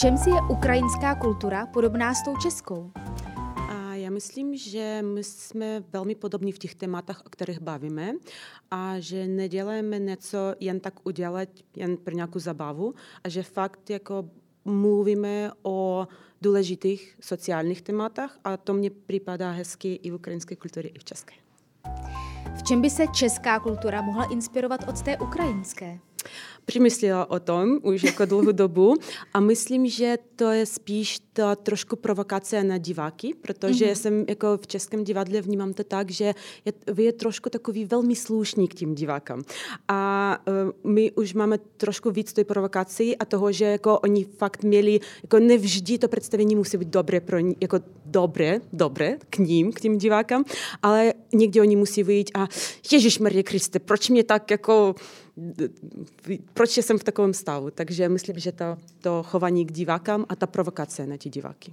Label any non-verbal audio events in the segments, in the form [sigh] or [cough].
čem si je ukrajinská kultura podobná s tou českou? A já myslím, že my jsme velmi podobní v těch tématech, o kterých bavíme a že neděláme něco jen tak udělat, jen pro nějakou zabavu a že fakt jako mluvíme o důležitých sociálních tématech a to mně připadá hezky i v ukrajinské kultuře, i v české. V čem by se česká kultura mohla inspirovat od té ukrajinské? Přemyslela o tom už jako dlouhou dobu a myslím, že to je spíš to trošku provokace na diváky, protože mm-hmm. jsem jako v českém divadle vnímám to tak, že je, vy je trošku takový velmi slušný k tím divákám. A uh, my už máme trošku víc té provokaci a toho, že jako oni fakt měli, jako nevždy to představení musí být dobré pro ní, jako dobré, dobré k ním, k tím divákám, ale někdy oni musí vyjít a Ježíš Marie Kriste, proč mě tak jako proč jsem v takovém stavu. Takže myslím, že to, to chování k divákám a ta provokace na ti diváky.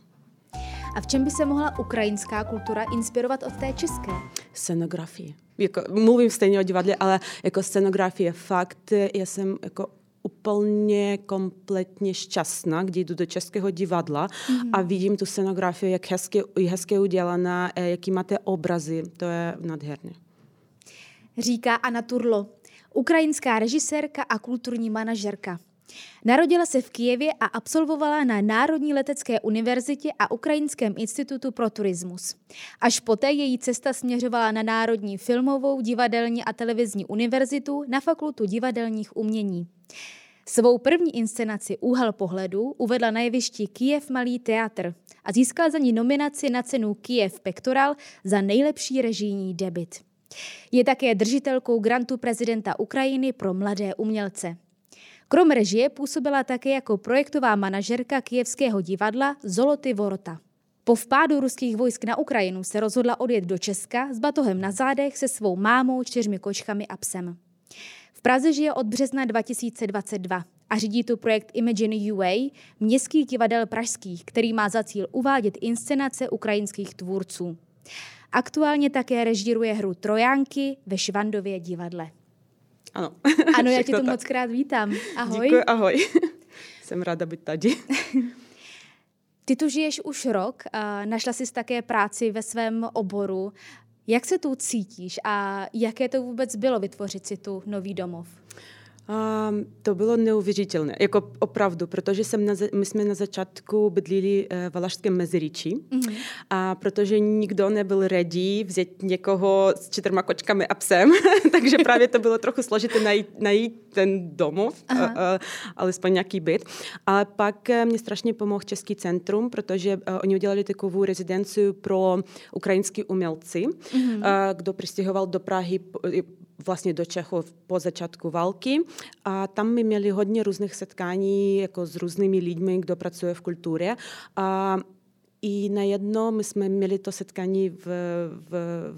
A v čem by se mohla ukrajinská kultura inspirovat od té české? Scenografie. Jako, mluvím stejně o divadle, ale jako scenografie fakt, já jsem jako úplně kompletně šťastná, kdy jdu do českého divadla mm-hmm. a vidím tu scenografii, jak hezky, hezky udělaná, eh, jaký máte obrazy, to je nádherné. Říká Anna Turlo, ukrajinská režisérka a kulturní manažerka. Narodila se v Kijevě a absolvovala na Národní letecké univerzitě a Ukrajinském institutu pro turismus. Až poté její cesta směřovala na Národní filmovou, divadelní a televizní univerzitu na Fakultu divadelních umění. Svou první inscenaci Úhel pohledu uvedla na jevišti Kijev Malý teatr a získala za ní nominaci na cenu Kijev Pektoral za nejlepší režijní debit. Je také držitelkou grantu prezidenta Ukrajiny pro mladé umělce. Krom režie působila také jako projektová manažerka kijevského divadla Zoloty Vorota. Po vpádu ruských vojsk na Ukrajinu se rozhodla odjet do Česka s batohem na zádech se svou mámou, čtyřmi kočkami a psem. V Praze žije od března 2022 a řídí tu projekt Imagine UA městských divadel pražských, který má za cíl uvádět inscenace ukrajinských tvůrců. Aktuálně také režíruje hru Trojánky ve Švandově divadle. Ano. Ano, já [laughs] tě tu moc krát vítám. Ahoj. Děkuji, ahoj. [laughs] Jsem ráda být tady. [laughs] Ty tu žiješ už rok, a našla jsi také práci ve svém oboru. Jak se tu cítíš a jaké to vůbec bylo vytvořit si tu nový domov? Um, to bylo neuvěřitelné, jako opravdu, protože jsem na, my jsme na začátku bydlili uh, v Valašském Meziriči mm-hmm. a protože nikdo nebyl ready vzít někoho s čtyřma kočkami a psem, [laughs] takže právě to bylo trochu složité najít, najít ten domov, uh, uh, alespoň nějaký byt. Ale pak uh, mě strašně pomohl Český centrum, protože uh, oni udělali takovou rezidenci pro ukrajinský umělci, mm-hmm. uh, kdo přistěhoval do Prahy vlastně do Čechov po začátku války. A tam my měli hodně různých setkání jako s různými lidmi, kdo pracuje v kultuře. A i na jedno my jsme měli to setkání v, v,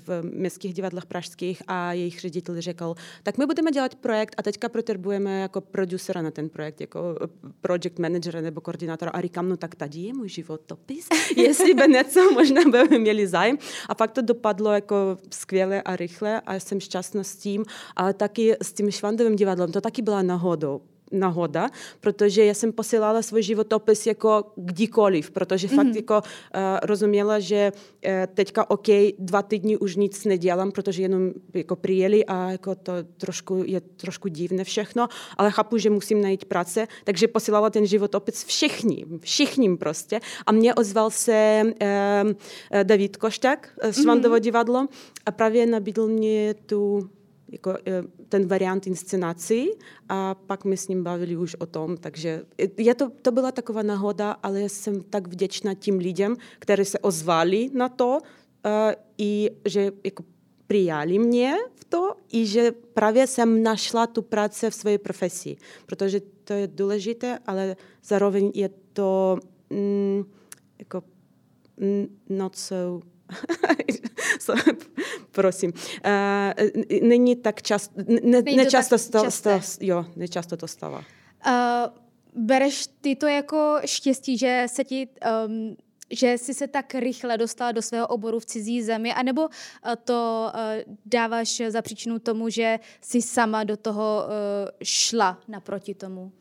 v městských divadlech pražských a jejich ředitel řekl, tak my budeme dělat projekt a teďka potřebujeme jako producera na ten projekt, jako project managera nebo koordinátora. A říkám, no tak tady je můj životopis, [laughs] jestli by něco možná by měli zájem. A pak to dopadlo jako skvěle a rychle a jsem šťastná s tím, ale taky s tím Švandovým divadlem, to taky byla náhodou náhoda, protože já jsem posílala svůj životopis jako kdykoliv, protože mm-hmm. fakt jako uh, rozuměla, že uh, teďka OK, dva týdny už nic nedělám, protože jenom jako přijeli a jako to trošku je trošku divné všechno, ale chápu, že musím najít práce, takže posílala ten životopis všichni, všichni prostě a mě ozval se uh, David Košťák z Švandovo mm-hmm. divadlo a právě nabídl mě tu jako e, ten variant inscenací a pak my s ním bavili už o tom, takže je to, to byla taková náhoda, ale jsem tak vděčná tím lidem, kteří se ozvali na to uh, i že jako přijali mě v to i že právě jsem našla tu práci v své profesi, protože to je důležité, ale zároveň je to mm, jako not so [laughs] prosím. Uh, není tak často, ne, není nečasto, to tak sto, sto, jo, nečasto to stává. Uh, bereš ty to jako štěstí, že se ti um, že jsi se tak rychle dostala do svého oboru v cizí zemi, anebo uh, to dáváš za příčinu tomu, že jsi sama do toho šla naproti tomu?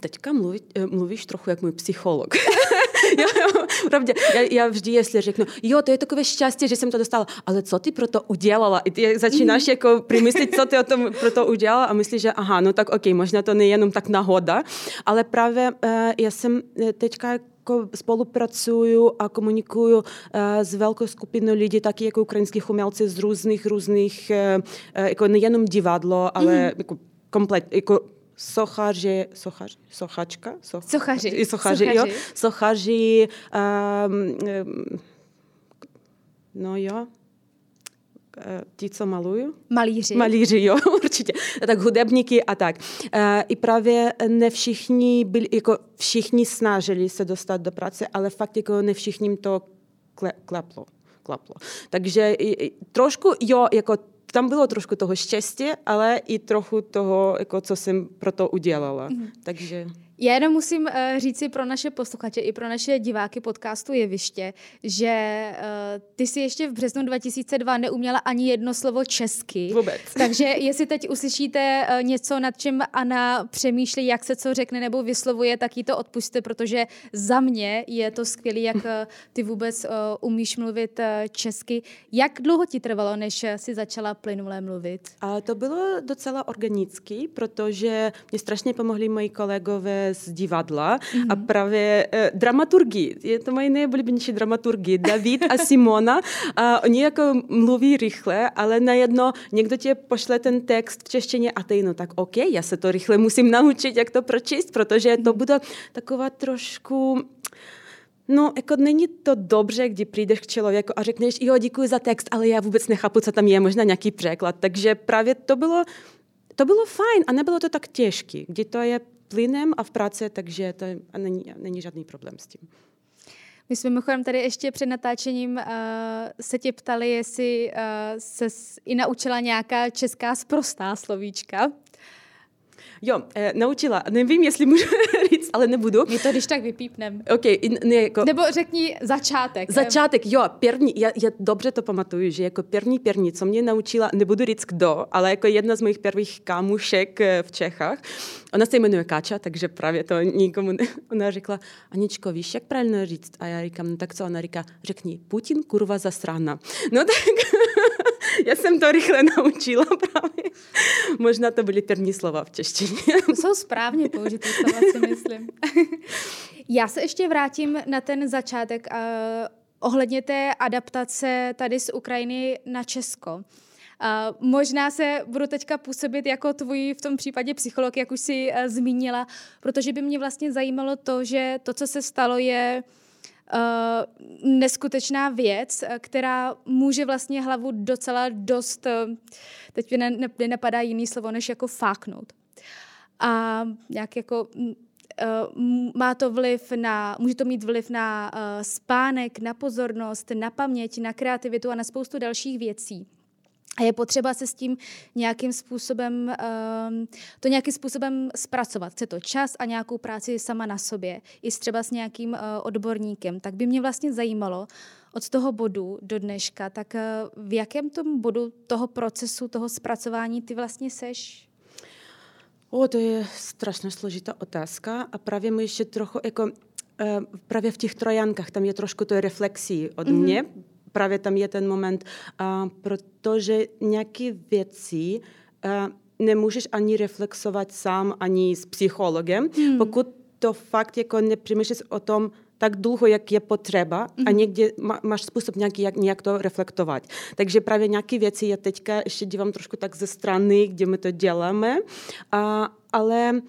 teďka mluví, eh, mluvíš trochu jak můj psycholog. [laughs] [laughs] pravdě, já, já vždy, jestli řeknu, jo, to je takové šťastí, že jsem to dostala, ale co ty pro to udělala? I ty začínáš jako primyslit, co ty o tom pro to udělala a myslíš, že aha, no tak ok, možná to nejenom tak náhoda, ale právě uh, já jsem teďka jako spolupracuju a komunikuju uh, s velkou skupinou lidí, taky jako ukrajinských umělci z různých, různých, uh, jako nejenom divadlo, ale mm. jako komplet, jako sochaři, sochaři, sochačka? Soch, sochaři. I sochaři, sochaři. jo. Sochaři, um, um, no jo, ti, co malují. Malíři. Malíři, jo, [laughs] určitě. Tak hudebníky a tak. I právě ne všichni byli, jako všichni snažili se dostat do práce, ale fakt jako ne všichni to klaplo. klaplo. Takže trošku, jo, jako tam bylo trošku toho štěstí, ale i trochu toho, jako, co jsem pro to udělala. Mm. Takže... Já jenom musím uh, říci pro naše posluchače i pro naše diváky podcastu Jeviště, že uh, ty si ještě v březnu 2002 neuměla ani jedno slovo česky. Vůbec. [laughs] Takže jestli teď uslyšíte uh, něco, nad čím Anna přemýšlí, jak se co řekne nebo vyslovuje, tak jí to odpuste, protože za mě je to skvělé, jak uh, ty vůbec uh, umíš mluvit uh, česky. Jak dlouho ti trvalo, než si začala plynule mluvit? A to bylo docela organicky, protože mě strašně pomohli moji kolegové z divadla mm-hmm. a právě eh, dramaturgii. Je to moje nejoblíbenější dramaturgii. David a Simona. [laughs] A oni jako mluví rychle, ale najednou někdo tě pošle ten text v češtině a ty no tak OK, já se to rychle musím naučit, jak to pročíst, protože to bude taková trošku No, jako není to dobře, kdy přijdeš k člověku a řekneš, jo, děkuji za text, ale já vůbec nechápu, co tam je, možná nějaký překlad. Takže právě to bylo, to bylo fajn a nebylo to tak těžké, kdy to je plynem a v práci, takže to není, není žádný problém s tím. My jsme mimochodem tady ještě před natáčením uh, se tě ptali, jestli uh, se i naučila nějaká česká sprostá slovíčka. Jo, eh, naučila. Nevím, jestli můžu [laughs] říct, ale nebudu. My to když tak vypípnem. OK, ne, jako... Nebo řekni začátek. Začátek, jo, první, já, já dobře to pamatuju, že jako první, první, co mě naučila, nebudu říct kdo, ale jako jedna z mojich prvních kámušek eh, v Čechách, ona se jmenuje Káča, takže právě to nikomu ne... [laughs] Ona řekla, Aničko, víš, jak pravильно říct? A já říkám, no tak co? Ona říká, řekni, Putin kurva zasrana. No tak [laughs] [laughs] já jsem to rychle [laughs] naučila právě. Možná to byly první slova v češtině. To jsou správně použité slova, si myslím. [laughs] Já se ještě vrátím na ten začátek uh, ohledně té adaptace tady z Ukrajiny na Česko. Uh, možná se budu teďka působit jako tvůj v tom případě psycholog, jak už si uh, zmínila, protože by mě vlastně zajímalo to, že to, co se stalo, je uh, neskutečná věc, eh, která může vlastně hlavu docela dost, uh, teď mi ne, nenapadá jiný slovo, než jako fáknout. A nějak jako Uh, má to vliv na, může to mít vliv na uh, spánek, na pozornost, na paměť, na kreativitu a na spoustu dalších věcí. A je potřeba se s tím nějakým způsobem, um, to nějakým způsobem zpracovat. Chce to čas a nějakou práci sama na sobě, i třeba s nějakým uh, odborníkem. Tak by mě vlastně zajímalo od toho bodu do dneška, tak uh, v jakém tom bodu toho procesu, toho zpracování ty vlastně seš? O, to je strašně složitá otázka a právě my ještě trochu jako právě v těch trojankách tam je trošku to reflexí od mm-hmm. mě, právě tam je ten moment, a, protože nějaké věci a, nemůžeš ani reflexovat sám, ani s psychologem, hmm. pokud to fakt jako nepřemýšlíš o tom tak dlouho, jak je potřeba mm-hmm. a mhm. někdy má, máš způsob nějaký, jak, nějak to reflektovat. Takže právě nějaké věci já teďka ještě dívám trošku tak ze strany, kde my to děláme, a, ale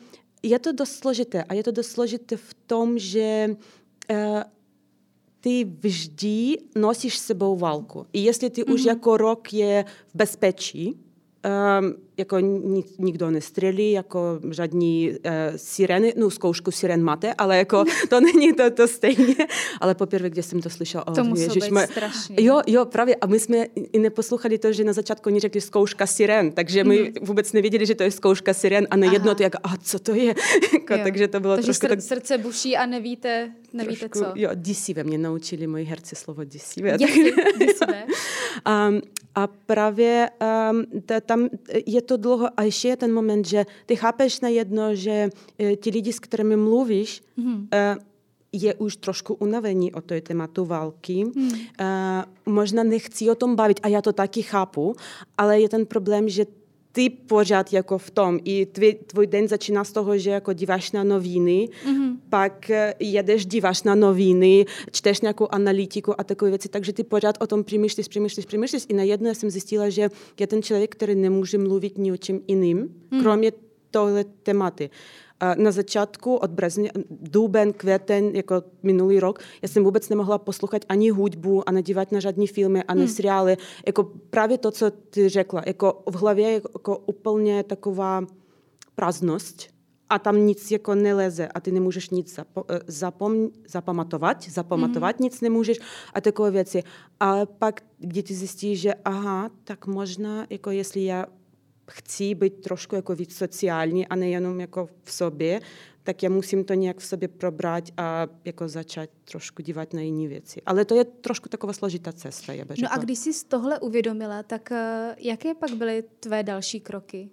je to dost složité a je to dost složité v tom, že uh, ty vždy nosíš s sebou válku. I jestli ty mm-hmm. už jako rok je v bezpečí, um, jako nikdo nestřelí, jako žádní uh, sireny, no zkoušku siren máte, ale jako [laughs] to není to, to stejně. Ale poprvé, když jsem to slyšela, to muselo být strašný. Jo, jo, právě. A my jsme i neposlouchali to, že na začátku oni řekli zkouška siren, takže my mm. vůbec nevěděli, že to je zkouška siren a nejedno to jak, a co to je? [laughs] jako, takže to bylo takže trošku sr- tak... srdce buší a nevíte, nevíte trošku, co. Jo, děsivé mě naučili moji herci slovo děsivé. Děsivé. um, a právě um, tam je to dlouho a ještě je ten moment, že ty chápeš na jedno, že uh, ti lidi, s kterými mluvíš, mm-hmm. uh, je už trošku unavení o tej tématu války. Hmm. Uh, možná nechci o tom bavit a já to taky chápu, ale je ten problém, že ty pořád jako v tom. I tvý, tvůj den začíná z toho, že jako díváš na noviny, mm-hmm. pak eh, jedeš, díváš na noviny, čteš nějakou analytiku a takové věci, takže ty pořád o tom přemýšlíš, přemýšlíš, přemýšlíš. I najednou jsem zjistila, že je ten člověk, který nemůže mluvit ni o čem jiným, mm. kromě tohle tématy na začátku od března, duben, květen, jako minulý rok, já jsem vůbec nemohla poslouchat ani hudbu a nedívat na žádné filmy, ani hmm. seriály. Jako právě to, co ty řekla, jako v hlavě je jako úplně taková prázdnost a tam nic jako neleze a ty nemůžeš nic zapo- eh, zapom- zapamatovat, zapamatovat mm. nic nemůžeš a takové věci. Ale pak, když ty zjistíš, že aha, tak možná, jako jestli já chci být trošku jako víc sociální a nejenom jako v sobě, tak já musím to nějak v sobě probrat a jako začít trošku dívat na jiné věci. Ale to je trošku taková složitá cesta, já bych No a když jsi z tohle uvědomila, tak eh, jaké pak byly tvé další kroky?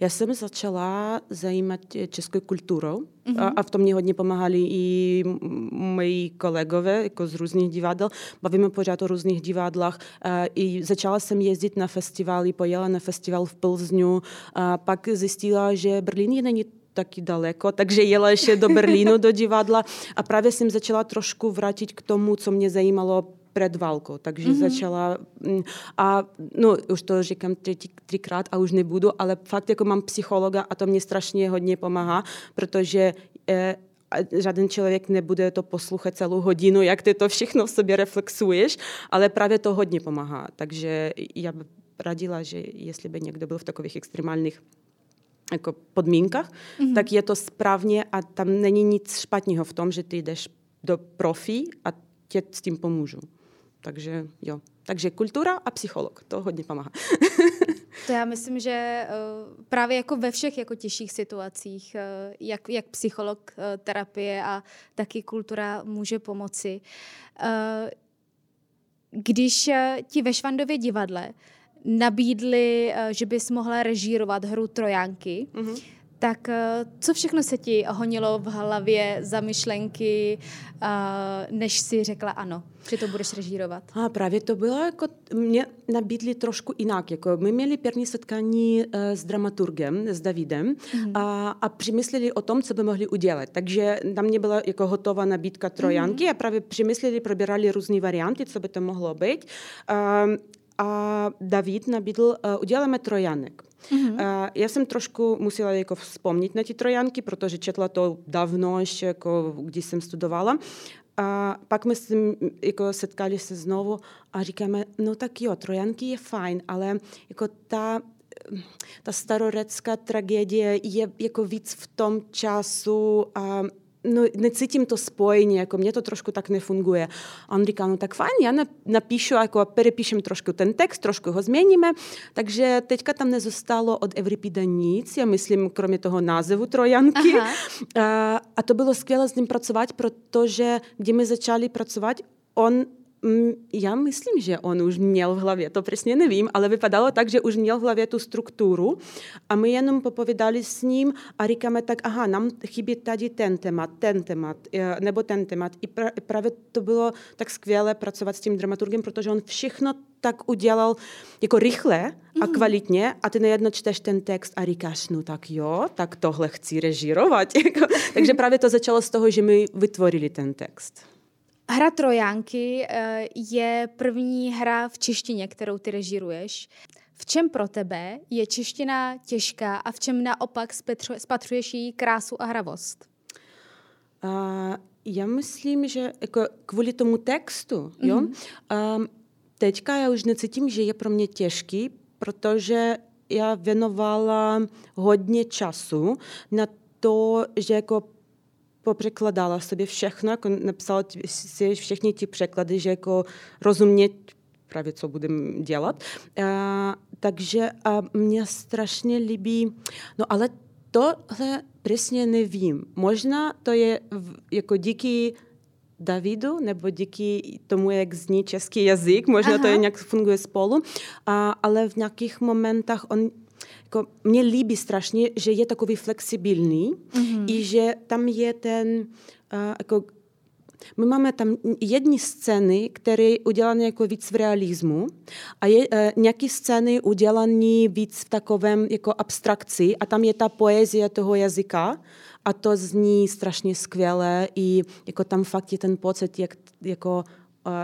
Já jsem začala zajímat českou kulturou mm-hmm. a, a v tom mě hodně pomáhali i moji kolegové jako z různých divadel. Bavíme pořád o různých divadlách. A, I začala jsem jezdit na festivaly, pojela na festival v Plzňu a pak zjistila, že Berlín je není taky daleko, takže jela ještě do Berlínu, do divadla a právě jsem začala trošku vrátit k tomu, co mě zajímalo před válkou, takže mm-hmm. začala mm, a no už to říkám třetí, třikrát a už nebudu, ale fakt jako mám psychologa a to mě strašně hodně pomáhá, protože eh, žádný člověk nebude to poslouchat celou hodinu, jak ty to všechno v sobě reflexuješ, ale právě to hodně pomáhá. Takže já bych radila, že jestli by někdo byl v takových extrémních jako podmínkách, mm-hmm. tak je to správně a tam není nic špatného v tom, že ty jdeš do profi a tě s tím pomůžu. Takže jo. Takže kultura a psycholog, to hodně pomáhá. [laughs] to já myslím, že uh, právě jako ve všech jako těžších situacích, uh, jak, jak psycholog, uh, terapie a taky kultura může pomoci. Když ti ve Švandově divadle nabídli, že bys mohla režírovat hru Trojánky, mm-hmm tak eh, co všechno se ti honilo v hlavě za myšlenky, eh, než si řekla ano, že to budeš režírovat? A právě to bylo jako, mě nabídli trošku jinak. Jako my měli první setkání eh, s dramaturgem, s Davidem mm-hmm. a, a přemysleli o tom, co by mohli udělat. Takže na mě byla jako hotová nabídka trojanky mm-hmm. a právě přemysleli, probírali různé varianty, co by to mohlo být. A, a David nabídl, uděláme trojanek. Mm-hmm. Uh, já jsem trošku musela jako vzpomnit na ty trojanky, protože četla to dávno ještě, jako, když jsem studovala. A pak my jsme jako setkali se znovu a říkáme, no tak jo, trojanky je fajn, ale jako ta ta starorecká tragédie je jako víc v tom času a no, necítím to spojení, jako mě to trošku tak nefunguje. A on říká, no tak fajn, já napíšu, jako perepíšem trošku ten text, trošku ho změníme, takže teďka tam nezostalo od Evripida nic, já myslím, kromě toho názvu Trojanky. A, a to bylo skvělé s ním pracovat, protože když my začali pracovat, on já myslím, že on už měl v hlavě, to přesně nevím, ale vypadalo tak, že už měl v hlavě tu strukturu a my jenom popovídali s ním a říkáme tak, aha, nám chybí tady ten témat, ten témat, eh, nebo ten témat. I právě to bylo tak skvělé pracovat s tím dramaturgem, protože on všechno tak udělal jako rychle a mhm. kvalitně a ty nejedno čteš ten text a říkáš, no tak jo, tak tohle chci režírovat. [laughs] Jako, takže právě to začalo z toho, že my vytvorili ten text. Hra Trojánky eh, je první hra v češtině, kterou ty režiruješ. V čem pro tebe je čeština těžká a v čem naopak spatřuješ její krásu a hravost? Uh, já myslím, že jako kvůli tomu textu, mm-hmm. jo, um, teďka já už necítím, že je pro mě těžký, protože já věnovala hodně času na to, že jako popřekladala sobě všechno, jako napsala si všechny ty překlady, že jako rozumět právě, co budeme dělat. A, takže a mě strašně líbí, no ale tohle přesně nevím. Možná to je v, jako díky Davidu, nebo díky tomu, jak zní český jazyk, možná Aha. to je nějak funguje spolu, a, ale v nějakých momentech on jako mě líbí strašně, že je takový flexibilní mm-hmm. i že tam je ten uh, jako my máme tam jedny scény, které udělané jako víc v realismu a je, e, nějaké scény udělané víc v takovém jako abstrakci a tam je ta poezie toho jazyka a to zní strašně skvěle i jako tam fakt je ten pocit, jak jako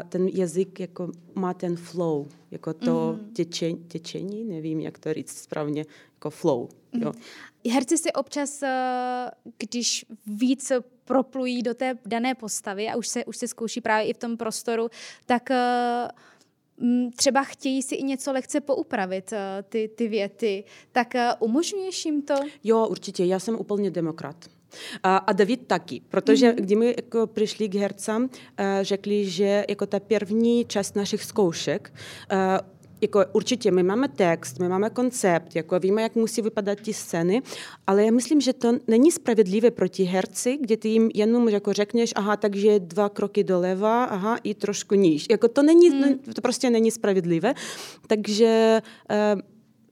ten jazyk jako má ten flow, jako to mm-hmm. těčení, těčení, nevím, jak to říct správně, jako flow. Mm-hmm. Jo. Herci si občas, eh, když víc proplují do té dané postavy a už se, už se zkouší právě i v tom prostoru, tak eh, třeba chtějí si i něco lehce poupravit, eh, ty, ty věty, tak umožňuješ jim to? Jo, určitě, já jsem úplně demokrat. A, a David taky, protože mm-hmm. když my jako přišli k hercám, řekli, že jako ta první část našich zkoušek jako určitě my máme text, my máme koncept, jako víme, jak musí vypadat ty scény, ale já myslím, že to není spravedlivé proti herci, kde ty jim jenom jako řekneš, aha, takže dva kroky doleva, aha, i trošku níž. Jako to není, hmm. to prostě není spravedlivé. Takže uh,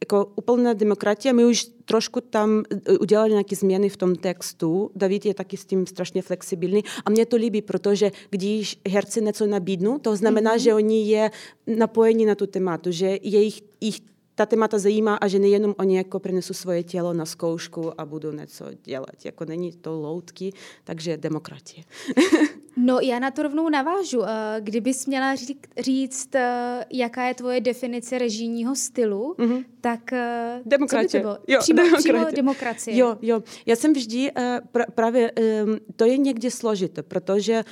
jako úplná demokracie, my už trošku tam e, udělali nějaké změny v tom textu. David je taky s tím strašně flexibilní a mě to líbí, protože když herci něco nabídnou, to znamená, mm-hmm. že oni je napojeni na tu tématu, že jejich, jich ta témata zajímá a že nejenom oni jako přinesou svoje tělo na zkoušku a budou něco dělat. Jako není to loutky, takže demokratie. [laughs] No já na to rovnou navážu. Eh, kdybys měla říct, eh, jaká je tvoje definice režijního stylu, mm-hmm. tak eh, demokracie. co by to bylo? Jo, přímo, demokracie. přímo demokracie. Jo, jo. Já jsem vždy pra, právě, to je někdy složité, protože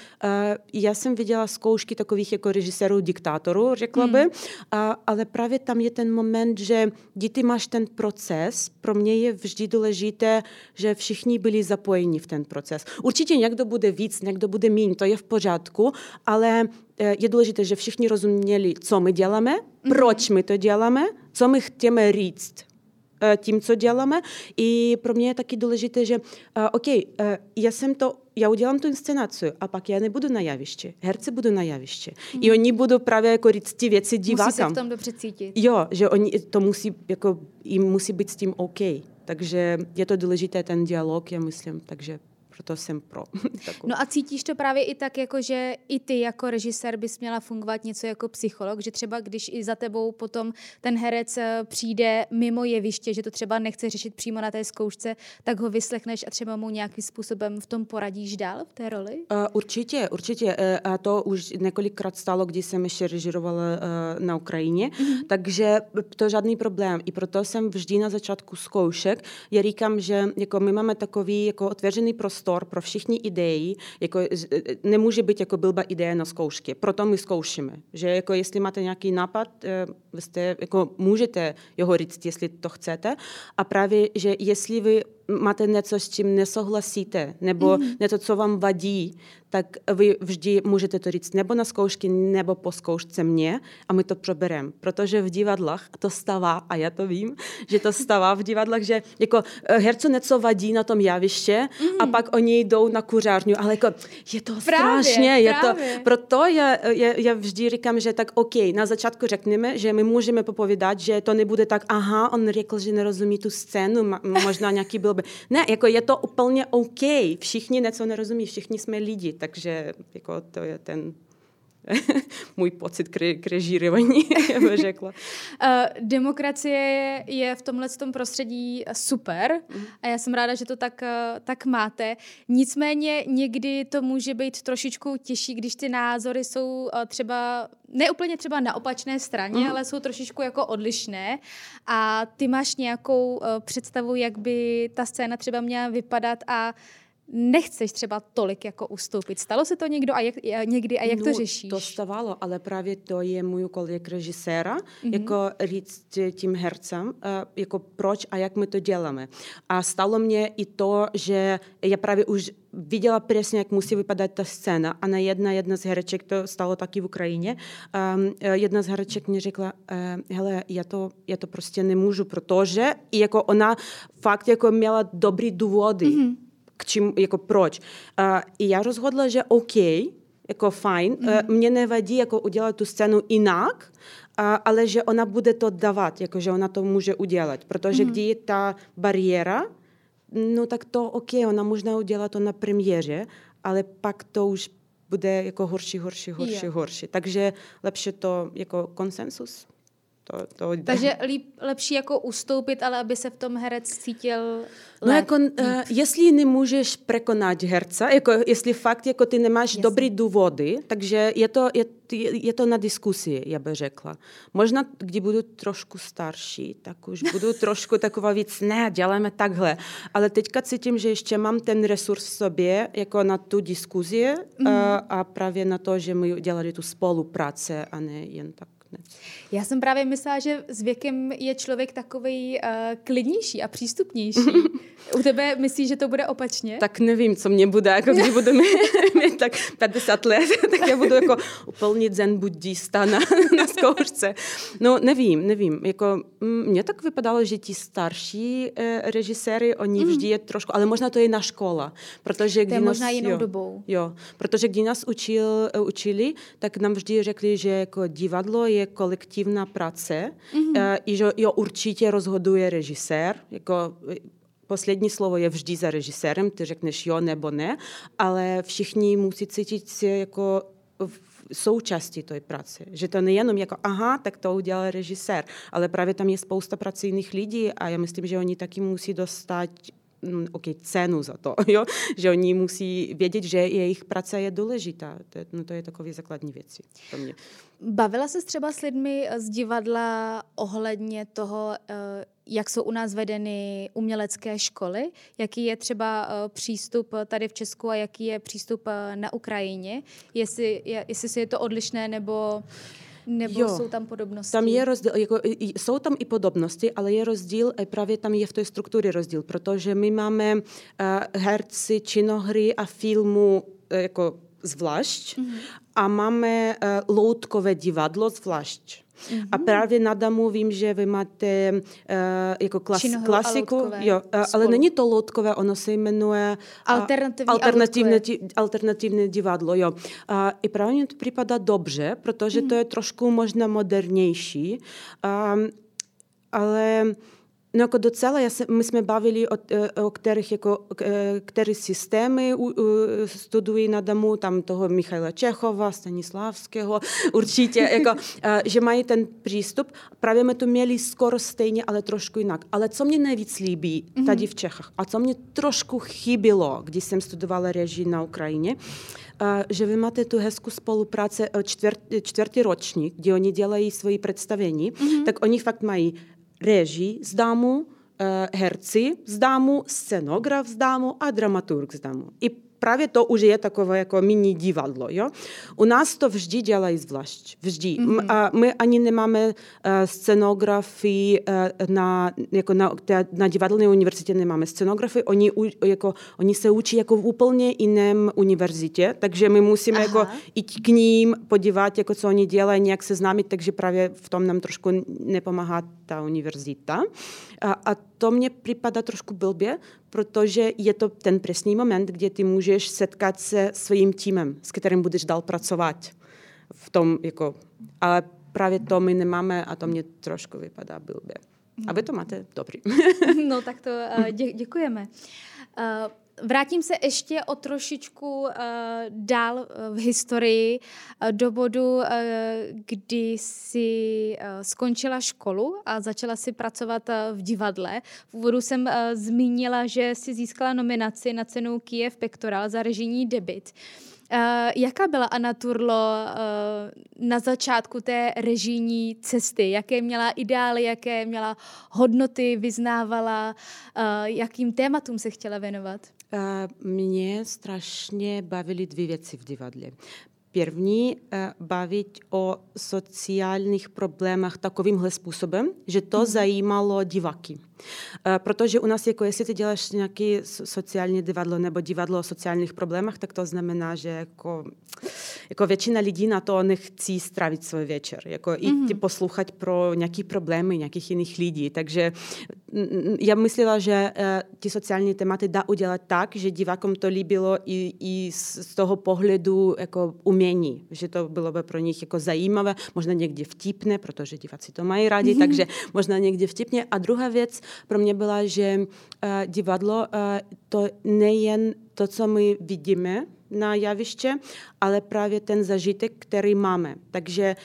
já jsem viděla zkoušky takových jako režisérů, diktátorů, řekla mm. by, ale právě tam je ten moment, že když máš ten proces, pro mě je vždy důležité, že všichni byli zapojeni v ten proces. Určitě někdo bude víc, někdo bude méně, to je v pořádku, ale eh, je důležité, že všichni rozuměli, co my děláme, mm-hmm. proč my to děláme, co my chceme říct eh, tím, co děláme. I pro mě je taky důležité, že uh, OK, uh, já jsem to, já udělám tu inscenaci a pak já nebudu na javišti. Herci budou na javišti. Mm. I oni budou právě jako říct ty věci divákám. Musí se v tom dobře cítit. Jo, že oni to musí, jako, jim musí být s tím OK. Takže je to důležité ten dialog, já myslím, takže proto jsem pro. [laughs] no a cítíš to právě i tak, jako že i ty jako režisér bys měla fungovat něco jako psycholog, že třeba když i za tebou potom ten herec eh, přijde mimo jeviště, že to třeba nechce řešit přímo na té zkoušce, tak ho vyslechneš a třeba mu nějakým způsobem v tom poradíš dál v té roli? Uh, určitě, určitě. Uh, a to už několikrát stalo, když jsem ještě režirovala uh, na Ukrajině, mm-hmm. takže to žádný problém. I proto jsem vždy na začátku zkoušek, já říkám, že jako my máme takový jako otevřený prostor, prostor pro všichni ideí, jako e, nemůže být jako blbá idea na zkoušky. Proto my zkoušíme. Že jako jestli máte nějaký nápad, e, jste, jako můžete jeho říct, jestli to chcete. A právě, že jestli vy máte něco, s čím nesouhlasíte, nebo mm-hmm. něco, co vám vadí, tak vy vždy můžete to říct nebo na zkoušky, nebo po zkoušce mě a my to probereme. Protože v divadlách to stává, a já to vím, že to stává v divadlách, že jako eh, hercu něco vadí na tom javiště mm. a pak oni jdou na kuřárnu, ale jako je to právě, strašně, je právě. to, proto já, já, já vždy říkám, že tak OK, na začátku řekneme, že my můžeme popovídat, že to nebude tak, aha, on řekl, že nerozumí tu scénu, možná nějaký byl by. Ne, jako je to úplně OK, všichni něco nerozumí, všichni jsme lidi, takže jako to je ten [laughs] můj pocit k, režírování, bych [laughs] řekla. Uh, [laughs] demokracie je, v tomhle tom prostředí super mm. a já jsem ráda, že to tak, uh, tak máte. Nicméně někdy to může být trošičku těžší, když ty názory jsou uh, třeba neúplně třeba na opačné straně, mm. ale jsou trošičku jako odlišné a ty máš nějakou představu, jak by ta scéna třeba měla vypadat a nechceš třeba tolik jako ustoupit. Stalo se to někdo a jak, někdy a jak no, to řešíš? To stávalo, ale právě to je můj úkol jako režiséra, mm-hmm. jako říct tím hercem, eh, jako proč a jak my to děláme. A stalo mě i to, že já právě už viděla přesně, jak musí vypadat ta scéna. A na jedna, jedna z hereček, to stalo taky v Ukrajině, um, jedna z hereček mě řekla, uh, hele, já to, já to prostě nemůžu, protože jako ona fakt jako měla dobrý důvody. Mm-hmm k čím, jako proč. Uh, I já rozhodla, že OK, jako fajn, mm. uh, mě nevadí jako udělat tu scénu jinak, a, ale že ona bude to dávat, jako že ona to může udělat, protože mm-hmm. když je ta bariéra, no tak to OK, ona možná udělá to na premiéře, ale pak to už bude jako horší, horší, horší, jo. horší. Takže lepší to jako konsensus. To, to... Takže líp, lepší jako ustoupit, ale aby se v tom herec cítil No jako, uh, jestli nemůžeš překonat herce, jako jestli fakt jako ty nemáš Jasně. dobrý důvody, takže je to, je, je to na diskusi, já bych řekla. Možná, když budu trošku starší, tak už budu [laughs] trošku taková víc, ne, děláme takhle. Ale teďka cítím, že ještě mám ten resurs v sobě, jako na tu diskuzi mm. uh, a právě na to, že my dělali tu spolupráce a ne jen tak já jsem právě myslela, že s věkem je člověk takový uh, klidnější a přístupnější. [laughs] U tebe myslíš, že to bude opačně? Tak nevím, co mě bude, jako když [laughs] budu mít tak 50 let, [laughs] tak já budu jako úplně zen buddhista na, na zkoušce. No nevím, nevím. Jako, mm, mně tak vypadalo, že ti starší eh, režiséry, oni mm. vždy je trošku, ale možná to je na škola. Protože to je možná nás, jinou jo, dobou. Jo, protože když nás učil, eh, učili, tak nám vždy řekli, že jako divadlo je kolektivní práce mm-hmm. i že jo, určitě rozhoduje režisér, jako poslední slovo je vždy za režisérem, ty řekneš jo nebo ne, ale všichni musí cítit se jako součástí té práce. Že to nejenom jako, aha, tak to udělal režisér, ale právě tam je spousta pracovních lidí a já myslím, že oni taky musí dostat Mm, okay, cenu za to, [laughs] jo? že oni musí vědět, že jejich práce je důležitá. To, je, no, to je takové základní věci pro mě. Bavila se třeba s lidmi z divadla ohledně toho, eh, jak jsou u nás vedeny umělecké školy, jaký je třeba eh, přístup tady v Česku a jaký je přístup eh, na Ukrajině, jestli, jestli je to odlišné nebo nebo jo, jsou tam podobnosti? Tam je rozdíl, jako, jsou tam i podobnosti, ale je rozdíl, a právě tam je v té struktuře rozdíl, protože my máme uh, herci, činohry a filmu uh, jako zvlášť mm-hmm. a máme uh, loutkové divadlo zvlášť. Mm-hmm. A právě na Damu vím, že vy máte uh, jako klas, klasiku, jo, uh, ale není to loutkové, ono se jmenuje alternativní, alternativní, alternativní divadlo. Jo. Uh, I právě mi to připadá dobře, protože mm-hmm. to je trošku možná modernější, um, ale No jako docela, já se, my jsme bavili o, o kterých, jako, které systémy u, u, studují na domu, tam toho Michaila Čechova, Stanislavského, určitě, [laughs] jako, že mají ten přístup. Právě my to měli skoro stejně, ale trošku jinak. Ale co mě nejvíc líbí mm-hmm. tady v Čechách a co mě trošku chybilo, když jsem studovala režii na Ukrajině, že vy máte tu hezkou spolupráci čtvrt, čtvrtý ročník, kde oni dělají svoji představení, mm-hmm. tak oni fakt mají dámu, eh, herci z dámu, scenograf z dámu a dramaturg z dámu. I právě to už je takové jako mini divadlo. Jo? U nás to vždy dělají zvlášť. Vždy. Mm-hmm. A my ani nemáme uh, scenografii uh, na, jako na, na divadelné univerzitě nemáme scenografii. Oni, u, jako, oni se učí jako v úplně jiném univerzitě, takže my musíme Aha. jako jít k ním, podívat, jako co oni dělají, nějak se známit, takže právě v tom nám trošku nepomáhá ta univerzita. A, a to mně připadá trošku blbě, protože je to ten přesný moment, kde ty můžeš setkat se svým týmem, s kterým budeš dál pracovat v tom, jako, ale právě to my nemáme a to mě trošku vypadá blbě. A vy to máte dobrý. [laughs] no tak to uh, dě- děkujeme. Vrátím se ještě o trošičku uh, dál uh, v historii uh, do bodu, uh, kdy si uh, skončila školu a začala si pracovat uh, v divadle. V úvodu jsem uh, zmínila, že si získala nominaci na cenu Kiev Pektoral za režijní debit. Uh, jaká byla Anna Turlo uh, na začátku té režijní cesty? Jaké měla ideály, jaké měla hodnoty, vyznávala, uh, jakým tématům se chtěla věnovat? Mě strašně bavily dvě věci v divadle. První bavit o sociálních problémech takovýmhle způsobem, že to mm. zajímalo diváky. Protože u nás, jako jestli ty děláš nějaký sociální divadlo nebo divadlo o sociálních problémech, tak to znamená, že jako, jako většina lidí na to nechcí stravit svůj večer, jako mm-hmm. i poslouchat pro nějaký problémy nějakých jiných lidí. Takže já myslela, že uh, ty sociální tématy dá udělat tak, že divákům to líbilo i, i z toho pohledu jako umění, že to bylo by pro nich jako zajímavé, možná někdy vtipné, protože diváci to mají rádi, mm-hmm. takže možná někdy vtipně. A druhá věc pro mě byla, že uh, divadlo uh, to nejen to, co my vidíme, na javiště, ale právě ten zažitek, který máme. Takže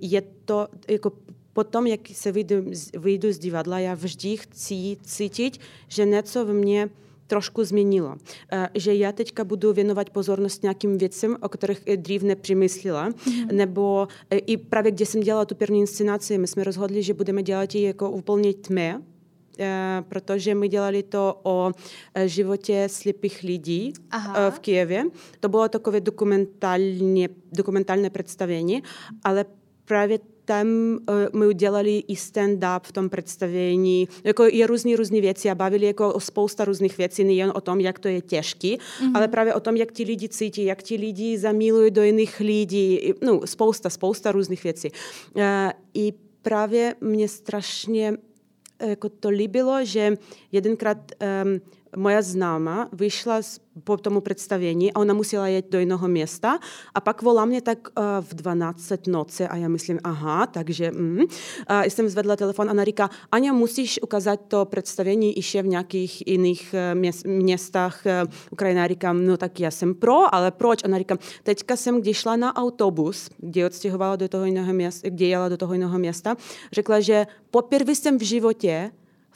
je to jako potom, jak se vyjdu, vyjdu z divadla, já vždy chci cítit, že něco v mně trošku změnilo. Eh, že já teďka budu věnovat pozornost nějakým věcem, o kterých dřív nepřemyslela, mm-hmm. nebo eh, i právě, kde jsem dělala tu první inscenaci, my jsme rozhodli, že budeme dělat ji jako úplně tmě, Eh, protože my dělali to o eh, životě slepých lidí Aha. Eh, v Kijevě. To bylo takové dokumentálně, dokumentálné představení, ale právě tam my udělali i stand-up v tom představení. Jako je různý, různé věci a bavili jako o spousta různých věcí, nejen o tom, jak to je těžký, mm-hmm. ale právě o tom, jak ti lidi cítí, jak ti lidi zamilují do jiných lidí. No, spousta, spousta různých věcí. I právě mě strašně jako to líbilo, že jedenkrát um, moja známa vyšla z po tomu představení a ona musela jet do jiného města a pak volá mě tak uh, v 12 noci a já myslím, aha, takže mm. a jsem zvedla telefon a ona říká, Ania, musíš ukázat to představení ještě v nějakých jiných měst, městách uh, Ukrajina. A říkám, no tak já jsem pro, ale proč? Ona říká, teďka jsem, když šla na autobus, kde odstěhovala do toho jiného města, kde jela do toho jiného města, řekla, že poprvé jsem v životě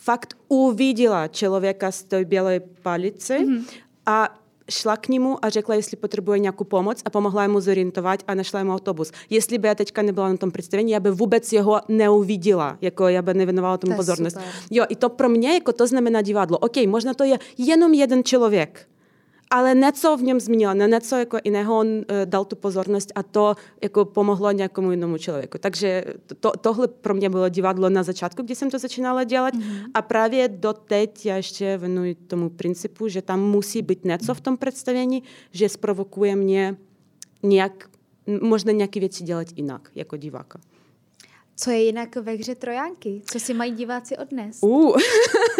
fakt uviděla člověka z té bělé palice mm-hmm a šla k němu a řekla, jestli potřebuje nějakou pomoc a pomohla mu zorientovat a našla mu autobus. Jestli by já teďka nebyla na tom představení, já by vůbec jeho neuviděla, jako já by nevěnovala tomu to pozornost. Super. Jo, i to pro mě, jako to znamená divadlo. OK, možná to je jenom jeden člověk, ale něco v něm změnilo, na něco jako jiného on uh, dal tu pozornost a to jako pomohlo nějakému jinému člověku. Takže to, tohle pro mě bylo divadlo na začátku, kdy jsem to začínala dělat mm-hmm. a právě doteď já ještě venuji tomu principu, že tam musí být něco v tom představení, že zprovokuje mě nějak, možná nějaké věci dělat jinak jako diváka. Co je jinak ve hře Trojánky? Co si mají diváci odnést? Uh. [laughs]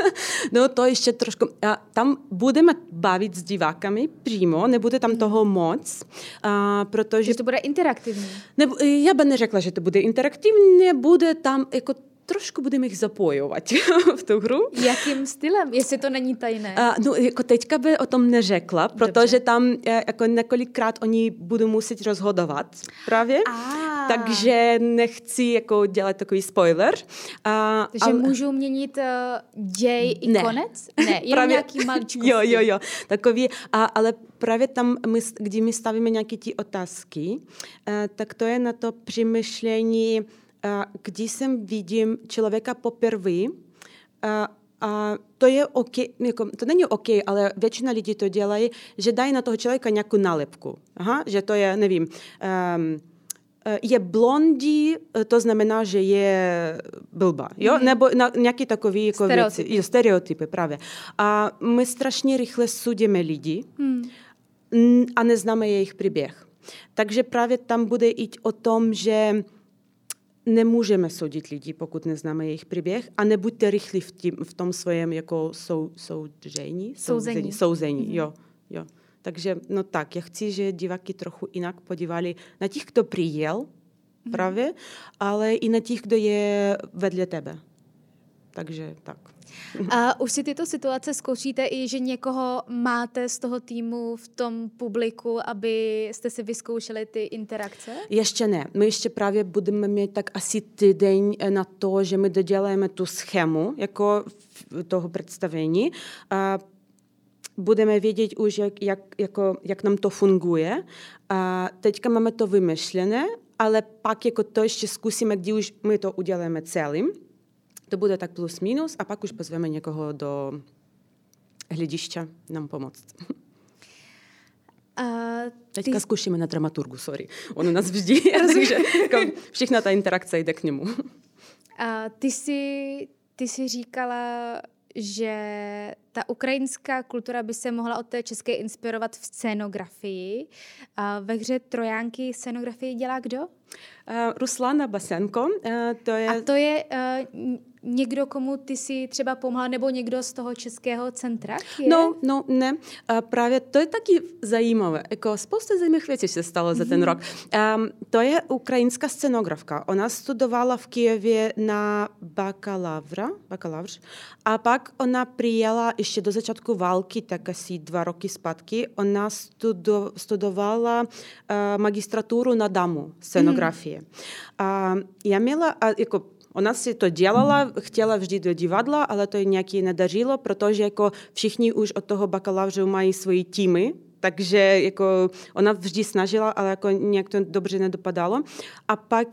no to ještě trošku. A tam budeme bavit s divákami přímo, nebude tam toho moc, a, protože... Že to bude interaktivní. Nebo, já bych neřekla, že to bude interaktivní, bude tam jako trošku budeme jich zapojovat [laughs] v tu hru. Jakým stylem? Jestli to není tajné? A, no, jako teďka by o tom neřekla, protože Dobře. tam e, jako několikrát oni budou muset rozhodovat právě. A. Takže nechci jako dělat takový spoiler. A, Takže ale... můžu měnit uh, děj i ne. konec? Ne, [laughs] jen právě... nějaký maličkosti. [laughs] Jo, jo, jo. Takový, a, ale právě tam, my, kdy my stavíme nějaké ty otázky, uh, tak to je na to přemýšlení když jsem vidím člověka poprvé, a to je OK, jako, to není OK, ale většina lidí to dělají, že dají na toho člověka nějakou nálepku. Aha, že to je, nevím, um, je blondý, to znamená, že je blba, jo? Mm. Nebo na, nějaký takový jako stereotypy. věci. Jo, stereotypy, právě. A my strašně rychle sudíme lidi mm. a neznáme jejich příběh. Takže právě tam bude jít o tom, že nemůžeme soudit lidi, pokud neznáme jejich příběh a nebuďte rychlí v, tím, v tom svém jako sou, soudžení? Souzení. Souzení, mm-hmm. jo, jo. Takže no tak, já chci, že diváky trochu jinak podívali na těch, kdo přijel mm-hmm. právě, ale i na těch, kdo je vedle tebe. Takže tak. A už si tyto situace zkoušíte i, že někoho máte z toho týmu v tom publiku, aby jste si vyzkoušeli ty interakce? Ještě ne. My ještě právě budeme mít tak asi týden na to, že my doděláme tu schému jako toho představení. A budeme vědět už, jak, jak, jako, jak nám to funguje. A teďka máme to vymyšlené, ale pak jako to ještě zkusíme, kdy už my to uděláme celým to bude tak plus minus a pak už pozveme někoho do hledišťa nám pomoct. A ty... Teďka zkusíme na dramaturgu, sorry. On nás vždy, [laughs] takže jako všechna ta interakce jde k němu. A ty jsi, ty jsi říkala, že ta ukrajinská kultura by se mohla od té české inspirovat v scénografii. A ve hře Trojánky scénografii dělá kdo? Uh, Ruslana Basenko. Uh, to je... A to je uh, někdo, komu ty si třeba pomohla, nebo někdo z toho českého centra? Je? No, no, ne. A právě to je taky zajímavé. Jako spousta zajímavých věcí se stalo za ten mhm. rok. Um, to je ukrajinská scenografka. Ona studovala v Kijevě na bakalavra, bakalavř. A pak ona přijela ještě do začátku války, tak asi dva roky zpátky. Ona studo, studovala uh, magistraturu na damu scenografie. Mm. A já měla, a jako Ona si to dělala, chtěla vždy do divadla, ale to nějaký nedařilo, protože jako všichni už od toho bakalavřu mají svoji týmy, takže jako ona vždy snažila, ale jako nějak to dobře nedopadalo. A pak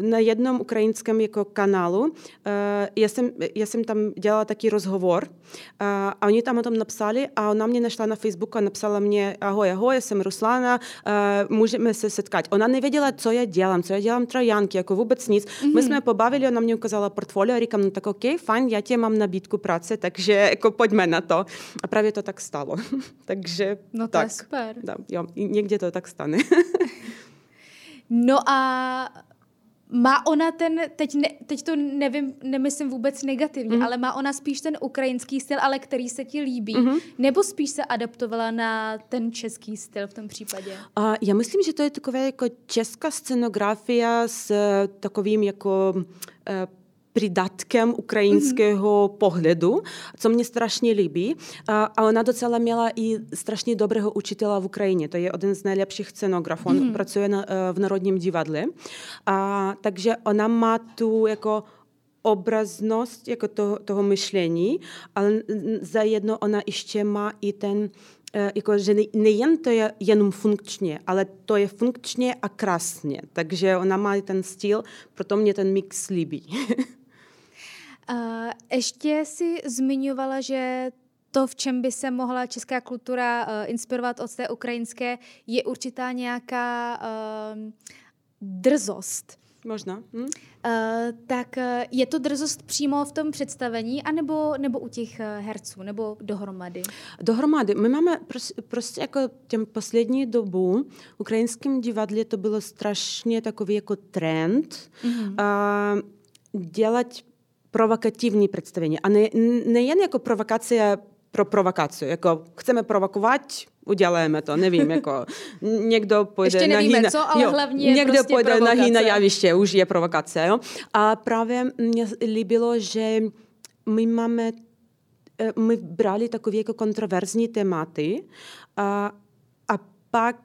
na jednom ukrajinském jako kanálu, eh, já jsem, já jsem tam dělala taký rozhovor eh, a oni tam o tom napsali a ona mě našla na Facebooku a napsala mě, ahoj, ahoj, jsem Ruslana, eh, můžeme se setkat. Ona nevěděla, co já dělám, co já dělám trojanky, jako vůbec nic. Mm-hmm. My mhm. jsme pobavili, ona mě ukázala portfolio a říkám, no tak OK, fajn, já tě mám nabídku práce, takže jako pojďme na to. A právě to tak stalo. [laughs] takže No to tak. je super. Da, jo, někde to tak stane. [laughs] no a má ona ten, teď, ne, teď to nevím, nemyslím vůbec negativně, mm. ale má ona spíš ten ukrajinský styl, ale který se ti líbí, mm-hmm. nebo spíš se adaptovala na ten český styl v tom případě? Uh, já myslím, že to je takové jako česká scenografia s takovým jako uh, přidatkem ukrajinského mm-hmm. pohledu, co mě strašně líbí. A, a ona docela měla i strašně dobrého učitela v Ukrajině. To je jeden z nejlepších scenografů. On mm-hmm. pracuje na, eh, v Národním divadle. A, takže ona má tu jako obraznost jako toho, toho myšlení, ale zajedno ona ještě má i ten eh, jako, že nejen to je jenom funkčně, ale to je funkčně a krásně. Takže ona má ten styl, proto mě ten mix líbí. [laughs] Uh, ještě si zmiňovala, že to, v čem by se mohla česká kultura uh, inspirovat od té ukrajinské, je určitá nějaká uh, drzost. Možná. Hm? Uh, tak uh, je to drzost přímo v tom představení, anebo nebo u těch uh, herců, nebo dohromady? Dohromady. My máme prostě, prostě jako těm poslední dobu v ukrajinském divadle to bylo strašně takový jako trend mm-hmm. uh, dělat provokativní představení. A ne, nejen jako provokace pro provokaci, jako chceme provokovat, uděláme to, nevím, jako [laughs] někdo pojde Ještě nevíme na co, ale jo, hlavně někdo prostě pojde provokace. na javiště, už je provokace. Jo? A právě mě líbilo, že my máme, eh, my brali takové jako kontroverzní tématy a, a pak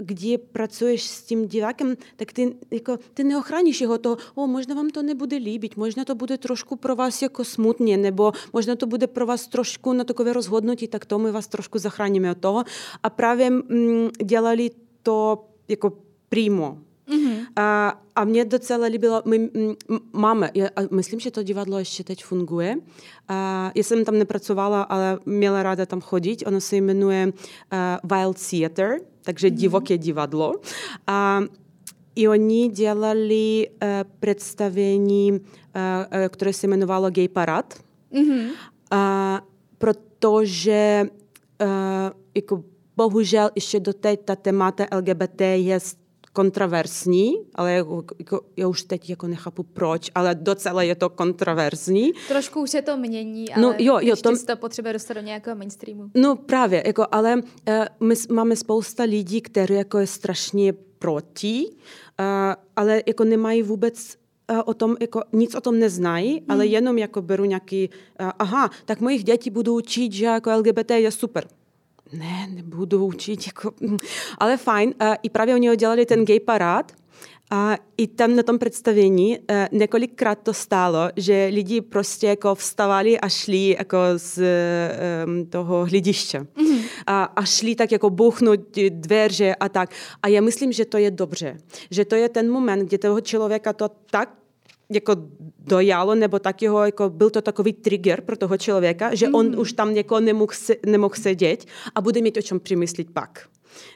kde pracuješ s tím divákem, tak ty, jako, ty neochráníš jeho to, o, možná vám to nebude líbit, možná to bude trošku pro vás jako smutně, nebo možná to bude pro vás trošku na takové rozhodnutí, tak to my vás trošku zachráníme od toho. A právě mm, dělali to jako přímo. Mm-hmm. A, a mě docela líbilo, my máme, já myslím, že to divadlo ještě teď funguje. A, já jsem tam nepracovala, ale měla ráda tam chodit. Ono se jmenuje uh, Wild Theater takže mm-hmm. divoké divadlo. A i oni dělali uh, představení, uh, které se jmenovalo Gay Parad, mm-hmm. uh, protože uh, jako bohužel ještě do teď ta témata LGBT je kontroverzní, ale jako, jako, já už teď jako nechápu proč, ale docela je to kontroverzní. Trošku už se to mění, no, ale no, jo, jo, ještě to... to potřebuje dostat do nějakého mainstreamu. No právě, jako, ale uh, my máme spousta lidí, kteří jako je strašně proti, uh, ale jako nemají vůbec uh, o tom, jako nic o tom neznají, hmm. ale jenom jako beru nějaký, aha, tak mojich děti budou učit, že jako LGBT je super ne, nebudu učit, jako, ale fajn. I právě oni udělali ten gay parád, a i tam na tom představení uh, několikrát to stálo, že lidi prostě jako vstávali a šli jako z um, toho hlediště. Mm-hmm. A, a šli tak jako buchnout dveře a tak. A já myslím, že to je dobře. Že to je ten moment, kdy toho člověka to tak jako dojalo, nebo tak jeho, jako byl to takový trigger pro toho člověka, že mm. on už tam jako nemohl, se, nemohl sedět a bude mít o čem přemyslit pak.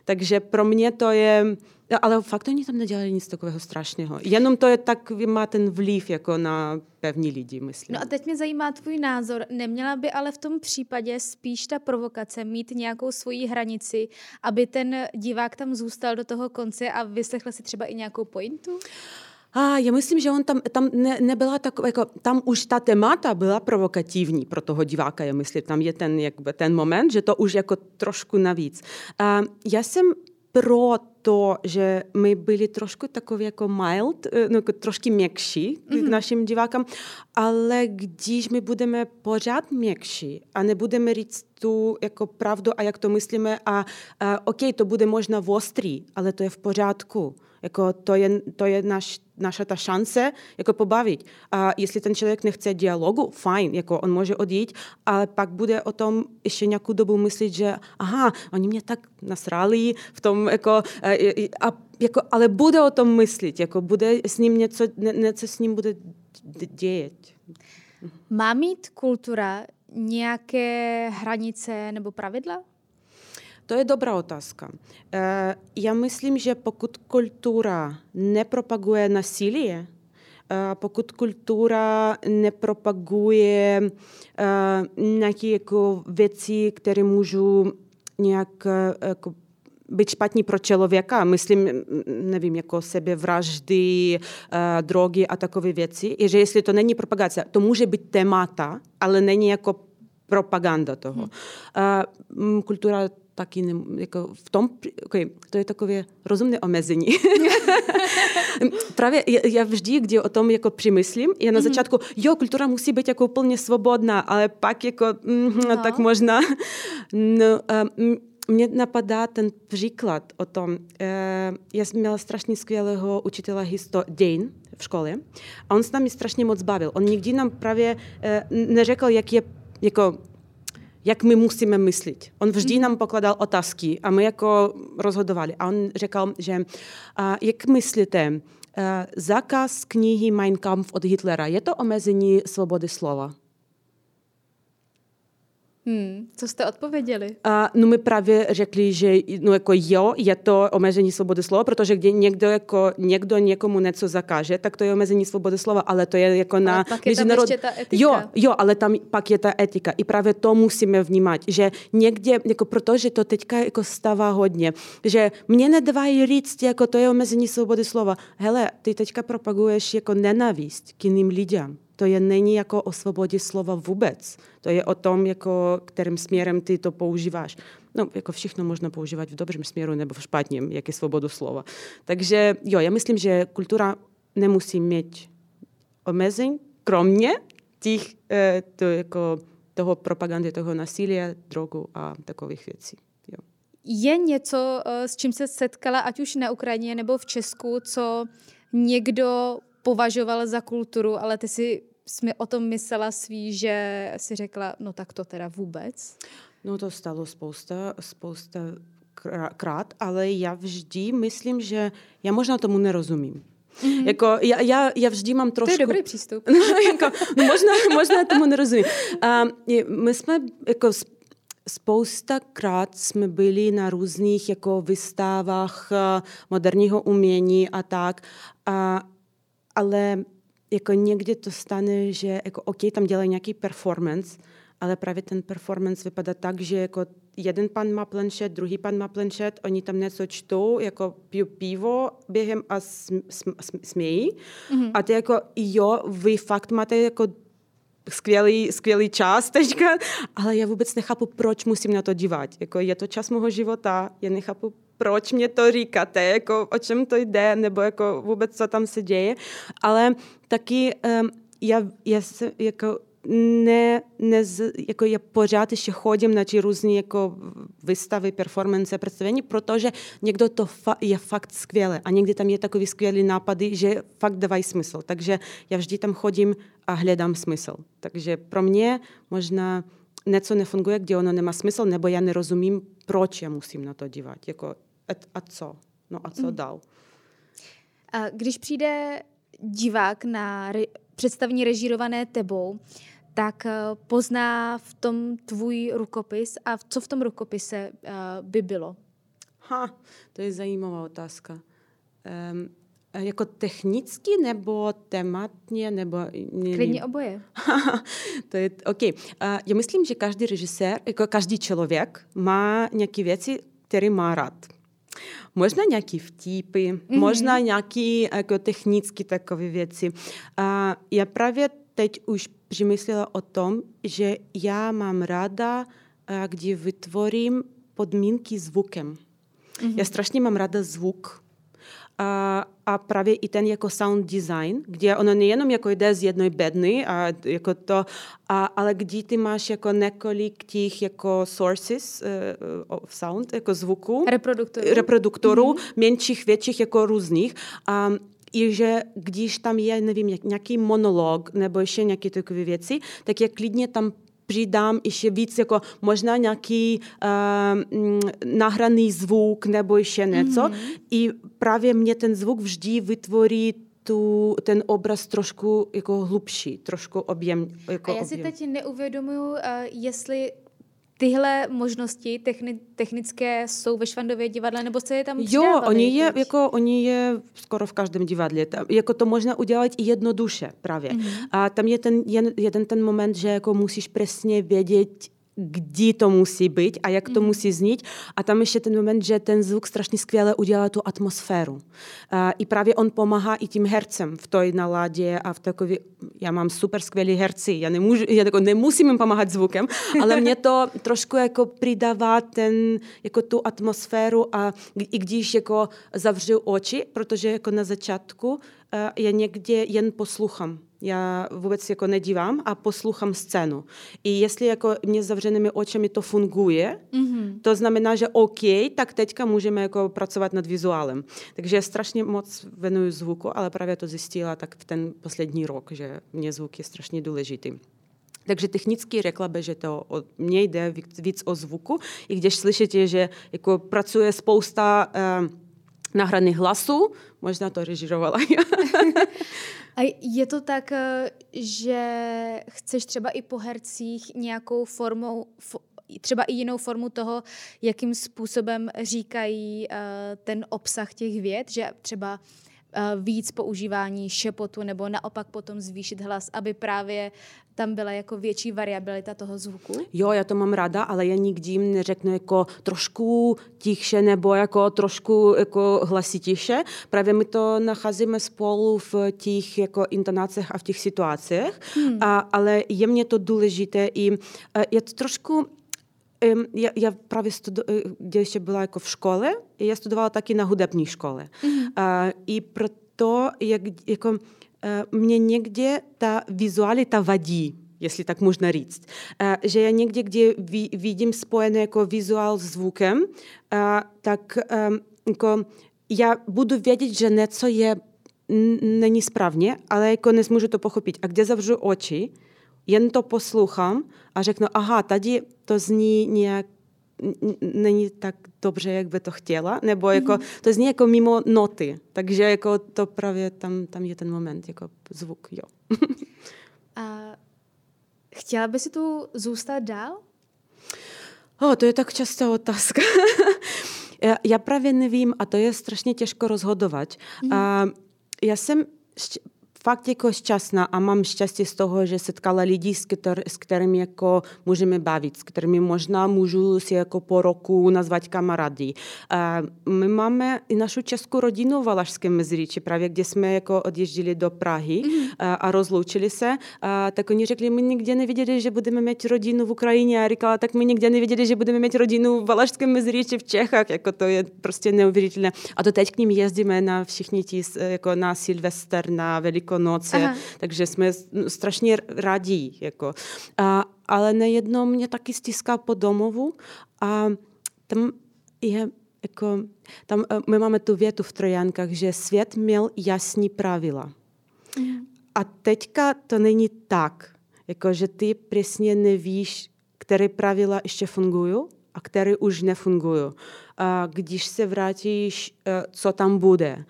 Takže pro mě to je ale fakt oni tam nedělali nic takového strašného. Jenom to je tak, má ten vliv jako na pevní lidi, myslím. No a teď mě zajímá tvůj názor. Neměla by ale v tom případě spíš ta provokace mít nějakou svoji hranici, aby ten divák tam zůstal do toho konce a vyslechl si třeba i nějakou pointu? A já myslím, že on tam, tam ne, nebyla tak, jako, tam už ta témata byla provokativní pro toho diváka, já myslím, tam je ten, jakby, ten moment, že to už jako trošku navíc. A já jsem pro to, že my byli trošku takový jako mild, eh, no, jako trošku měkší mm-hmm. k mhm. našim divákám, ale když my budeme pořád měkší a nebudeme říct tu jako pravdu a jak to myslíme a, a OK, to bude možná ostrý, ale to je v pořádku. Jako to je, to je naš, naša ta šance jako pobavit. A jestli ten člověk nechce dialogu, fajn, jako on může odjít, ale pak bude o tom ještě nějakou dobu myslet, že aha, oni mě tak nasrali v tom, jako, a, jako, ale bude o tom myslet, jako bude s ním něco, něco s ním bude dějet. Má mít kultura nějaké hranice nebo pravidla? To je dobrá otázka. E, já myslím, že pokud kultura nepropaguje nasilí, e, pokud kultura nepropaguje e, nějaké jako věci, které můžou nějak jako být špatný pro člověka, myslím, nevím, jako sebevraždy, drogy a takové věci, je, že jestli to není propagace, to může být témata, ale není jako propaganda toho. Hmm. Kultura taky ne, jako v tom, okay, to je takové rozumné omezení. [laughs] Právě já vždy, kdy o tom jako přemyslím, já na mm-hmm. začátku, jo, kultura musí být jako úplně svobodná, ale pak jako, mm, no. [laughs] tak možná. No, um, mě napadá ten příklad o tom, uh, já jsem měla strašně skvělého učitele histo dějin v škole a on s námi strašně moc bavil. On nikdy nám právě uh, neřekl, jak je jako jak my musíme myslet. On vždy nám pokladal otázky a my jako rozhodovali. A on řekl, že a, jak myslíte, a, zákaz knihy Mein Kampf od Hitlera, je to omezení svobody slova? Hmm, co jste odpověděli? A, no my právě řekli, že no jako jo, je to omezení svobody slova, protože když někdo, jako, někdo někomu něco zakáže, tak to je omezení svobody slova, ale to je jako ale na pak je tam ještě ta etika. Jo, jo, ale tam pak je ta etika. I právě to musíme vnímat, že někde, jako protože to teďka jako stává hodně, že mě nedávají říct, jako to je omezení svobody slova. Hele, ty teďka propaguješ jako nenávist k jiným lidem to je není jako o svobodě slova vůbec. To je o tom, jako, kterým směrem ty to používáš. No, jako všechno možno používat v dobrém směru nebo v špatném, jak je svobodu slova. Takže jo, já myslím, že kultura nemusí mít omezení, kromě těch, eh, to, jako, toho propagandy, toho násilí, drogu a takových věcí. Jo. Je něco, eh, s čím se setkala, ať už na Ukrajině nebo v Česku, co někdo považoval za kulturu, ale ty si jsme o tom myslela svý, že si řekla, no tak to teda vůbec? No to stalo spousta, spousta krát, ale já vždy myslím, že já možná tomu nerozumím. Mm-hmm. Jako, já, já, já vždy mám trošku... To je dobrý přístup. [laughs] no, jako, no, možná, možná tomu nerozumím. A my jsme jako spousta krát jsme byli na různých jako výstavách moderního umění a tak. A ale jako někdy to stane, že jako OK, tam dělají nějaký performance, ale právě ten performance vypadá tak, že jako jeden pan má planšet, druhý pan má planšet, oni tam něco čtou, jako piju pivo během a sm, sm, sm, smějí. Mm-hmm. A ty jako, jo, vy fakt máte jako skvělý, skvělý čas teďka, ale já vůbec nechápu, proč musím na to dívat. Jako je to čas mého života, já nechápu, proč mě to říkáte, jako o čem to jde, nebo jako vůbec co tam se děje, ale taky um, já, já se, jako ne, ne, jako já pořád ještě chodím na ty různé jako výstavy, performance, představení, protože někdo to fa- je fakt skvělé a někdy tam je takový skvělý nápady, že fakt dávají smysl. Takže já vždy tam chodím a hledám smysl. Takže pro mě možná něco nefunguje, kde ono nemá smysl, nebo já nerozumím, proč já musím na to dívat. Jako, a, a co? No a co mm. dál? A když přijde divák na re- představení režírované tebou, tak eh, pozná v tom tvůj rukopis a co v tom rukopise uh, by bylo? Ha, to je zajímavá otázka. um, jako technicky nebo tematně, nebo... Klidně oboje. [laughs] to je OK. Uh, já myslím, že každý režisér, jako každý člověk má nějaké věci, které má rád. Možná nějaký vtipy, mm-hmm. možná nějaké jako technické takové věci. A já právě teď už přemyslela o tom, že já mám ráda, kdy vytvorím podmínky zvukem. Mm-hmm. Já strašně mám ráda zvuk. A, a právě i ten jako sound design, kde ono nejenom jako jde z jedné bedny, a jako to, a, ale kdy ty máš jako několik těch jako sources uh, of sound, jako zvuku. Reproduktorů. Reproduktorů, mm-hmm. menších, větších, jako různých. A, i že když tam je, nevím, nějaký monolog nebo ještě nějaké takové věci, tak já klidně tam přidám ještě víc, jako možná nějaký uh, nahraný zvuk nebo ještě něco. Mm-hmm. I právě mě ten zvuk vždy vytvoří tu, ten obraz trošku jako hlubší, trošku objem. Jako A já si objem. teď neuvědomuju, uh, jestli tyhle možnosti techni- technické jsou ve Švandově divadle, nebo se je tam Jo, oni je, jako, oni je skoro v každém divadle. Tam, jako to možná udělat i jednoduše právě. Mm-hmm. A tam je ten jeden ten moment, že jako musíš přesně vědět, kdy to musí být a jak to mm. musí znít. A tam ještě ten moment, že ten zvuk strašně skvěle udělá tu atmosféru. Uh, I právě on pomáhá i tím hercem v té naladě a v takový, já mám super skvělý herci, já, nemůžu, já jako nemusím jim pomáhat zvukem, [laughs] ale mě to trošku jako přidává ten, jako tu atmosféru a i když jako zavřu oči, protože jako na začátku uh, já někde jen poslouchám já vůbec jako nedívám a poslouchám scénu. I jestli jako mě zavřenými očami to funguje, mm-hmm. to znamená, že OK, tak teďka můžeme jako pracovat nad vizuálem. Takže já strašně moc venuju zvuku, ale právě to zjistila tak v ten poslední rok, že mě zvuk je strašně důležitý. Takže technicky řekla by, že to o, mně jde víc, víc o zvuku, i když slyšíte, že jako pracuje spousta uh, nahraných hlasů, možná to režirovala A je to tak, eh, že chceš třeba i po hercích nějakou formou, třeba i jinou formu toho, jakým způsobem říkají uh, ten obsah těch věd, že třeba víc používání šepotu nebo naopak potom zvýšit hlas, aby právě tam byla jako větší variabilita toho zvuku? Jo, já to mám ráda, ale já nikdy jim neřeknu jako trošku tichše nebo jako trošku jako hlasitější. Právě my to nacházíme spolu v těch jako intonacích a v těch situacích, hmm. a, ale je mě to důležité i je to trošku já, já právě studu, když ještě byla jako v škole, já studovala taky na hudební škole. Mm-hmm. A, I proto, jak, jako, mě někde ta vizualita vadí, jestli tak možná říct. Že já někde, kde vidím spojené jako vizuál s zvukem, tak jako já budu vědět, že něco je není správně, ale jako nesmůžu to pochopit. A kde zavřu oči, jen to poslouchám a řeknu, aha, tady to zní nějak není tak dobře, jak by to chtěla, nebo jako, mm-hmm. to zní jako mimo noty, takže jako to právě tam, tam je ten moment, jako zvuk, jo. [laughs] A chtěla by si tu zůstat dál? O, to je tak častá otázka. [laughs] já, já právě nevím a to je strašně těžko rozhodovat. Mm. A já jsem fakt jako šťastná a mám štěstí z toho, že setkala lidi, s, kter, s kterými jako můžeme bavit, s kterými možná můžu si jako po roku nazvat kamarády. my máme i našu českou rodinu v Valašském Meziříči, právě kde jsme jako odježdili do Prahy mm-hmm. a rozloučili se, a, tak oni řekli, my nikde neviděli, že budeme mít rodinu v Ukrajině a říkala, tak my nikde neviděli, že budeme mít rodinu v Valašském Meziříči v Čechách, jako to je prostě neuvěřitelné. A to teď k ním jezdíme na všichni ti, jako na Silvester, na Velikou Velikonoce, Aha. takže jsme strašně radí. Jako. A, ale nejednou mě taky stiská po domovu a tam je jako, tam e, my máme tu větu v Trojankách, že svět měl jasní pravidla. Mhm. A teďka to není tak, jako že ty přesně nevíš, které pravidla ještě fungují a které už nefungují když se vrátíš, e, co tam bude,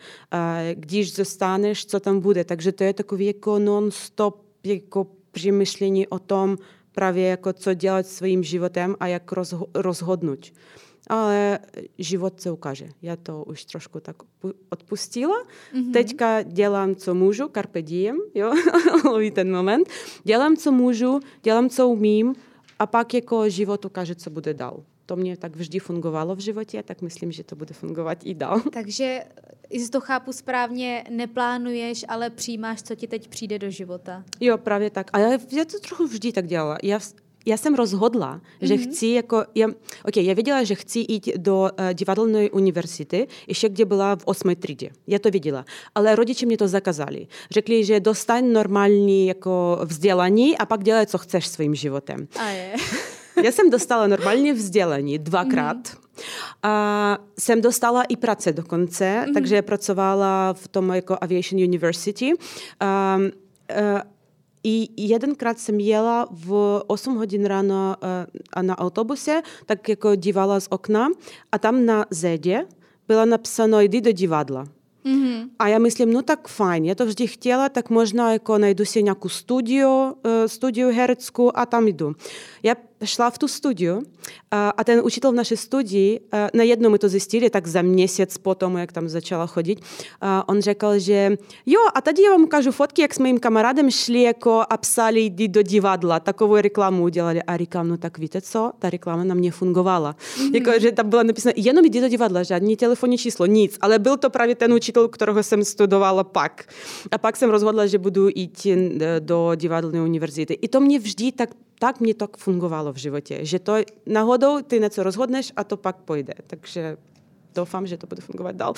když zostaneš, co tam bude. Takže to je takový jako non-stop jako přemýšlení o tom, právě jako co dělat svým životem a jak rozhodnout. ale život se ukáže. Já to už trošku tak odpustila. Mm-hmm. Teďka dělám, co můžu, carpe diem, jo, [laughs] loví ten moment. Dělám, co můžu, dělám, co umím a pak jako život ukáže, co bude dál. To mě tak vždy fungovalo v životě, tak myslím, že to bude fungovat i dál. [laughs] Takže, jestli to chápu správně, neplánuješ, ale přijímáš, co ti teď přijde do života. Jo, právě tak. Ale já to trochu vždy tak dělala. Já já jsem rozhodla, mm-hmm. že chci jako, já, ok, já věděla, že chci jít do uh, divadelné univerzity, ještě kde byla v osmé třídě. Já to věděla. Ale rodiče mě to zakazali. Řekli, že dostaň normální jako vzdělání a pak dělej, co chceš svým životem. A je. [laughs] já jsem dostala normální vzdělání dvakrát. Mm-hmm. A jsem dostala i práce dokonce, mm-hmm. takže pracovala v tom jako Aviation University. Um, uh, i jedenkrát jsem jela v 8 hodin ráno uh, na autobuse, tak jako dívala z okna a tam na zedě bylo napsáno jdi do divadla. Mm-hmm. A já myslím, no tak fajn, já to vždy chtěla, tak možná jako najdu si nějakou studio, uh, studiu hereckou a tam jdu. Já šla v tu studiu a ten učitel v naší studii, najednou my to zjistili, tak za měsíc potom, jak tam začala chodit, on řekl, že jo, a tady já vám ukážu fotky, jak s mým kamarádem šli jako a psali, jdi do divadla, takovou reklamu udělali. A říkám, no tak víte co, ta reklama na mě fungovala. Mm-hmm. Jako, že tam bylo napsáno, jenom jdi do divadla, žádný telefonní číslo, nic. Ale byl to právě ten učitel, kterého jsem studovala pak. A pak jsem rozhodla, že budu jít do divadelné univerzity. I to mě vždy tak tak mě to fungovalo v životě, že to náhodou ty něco rozhodneš a to pak pojde. Takže doufám, že to bude fungovat dál.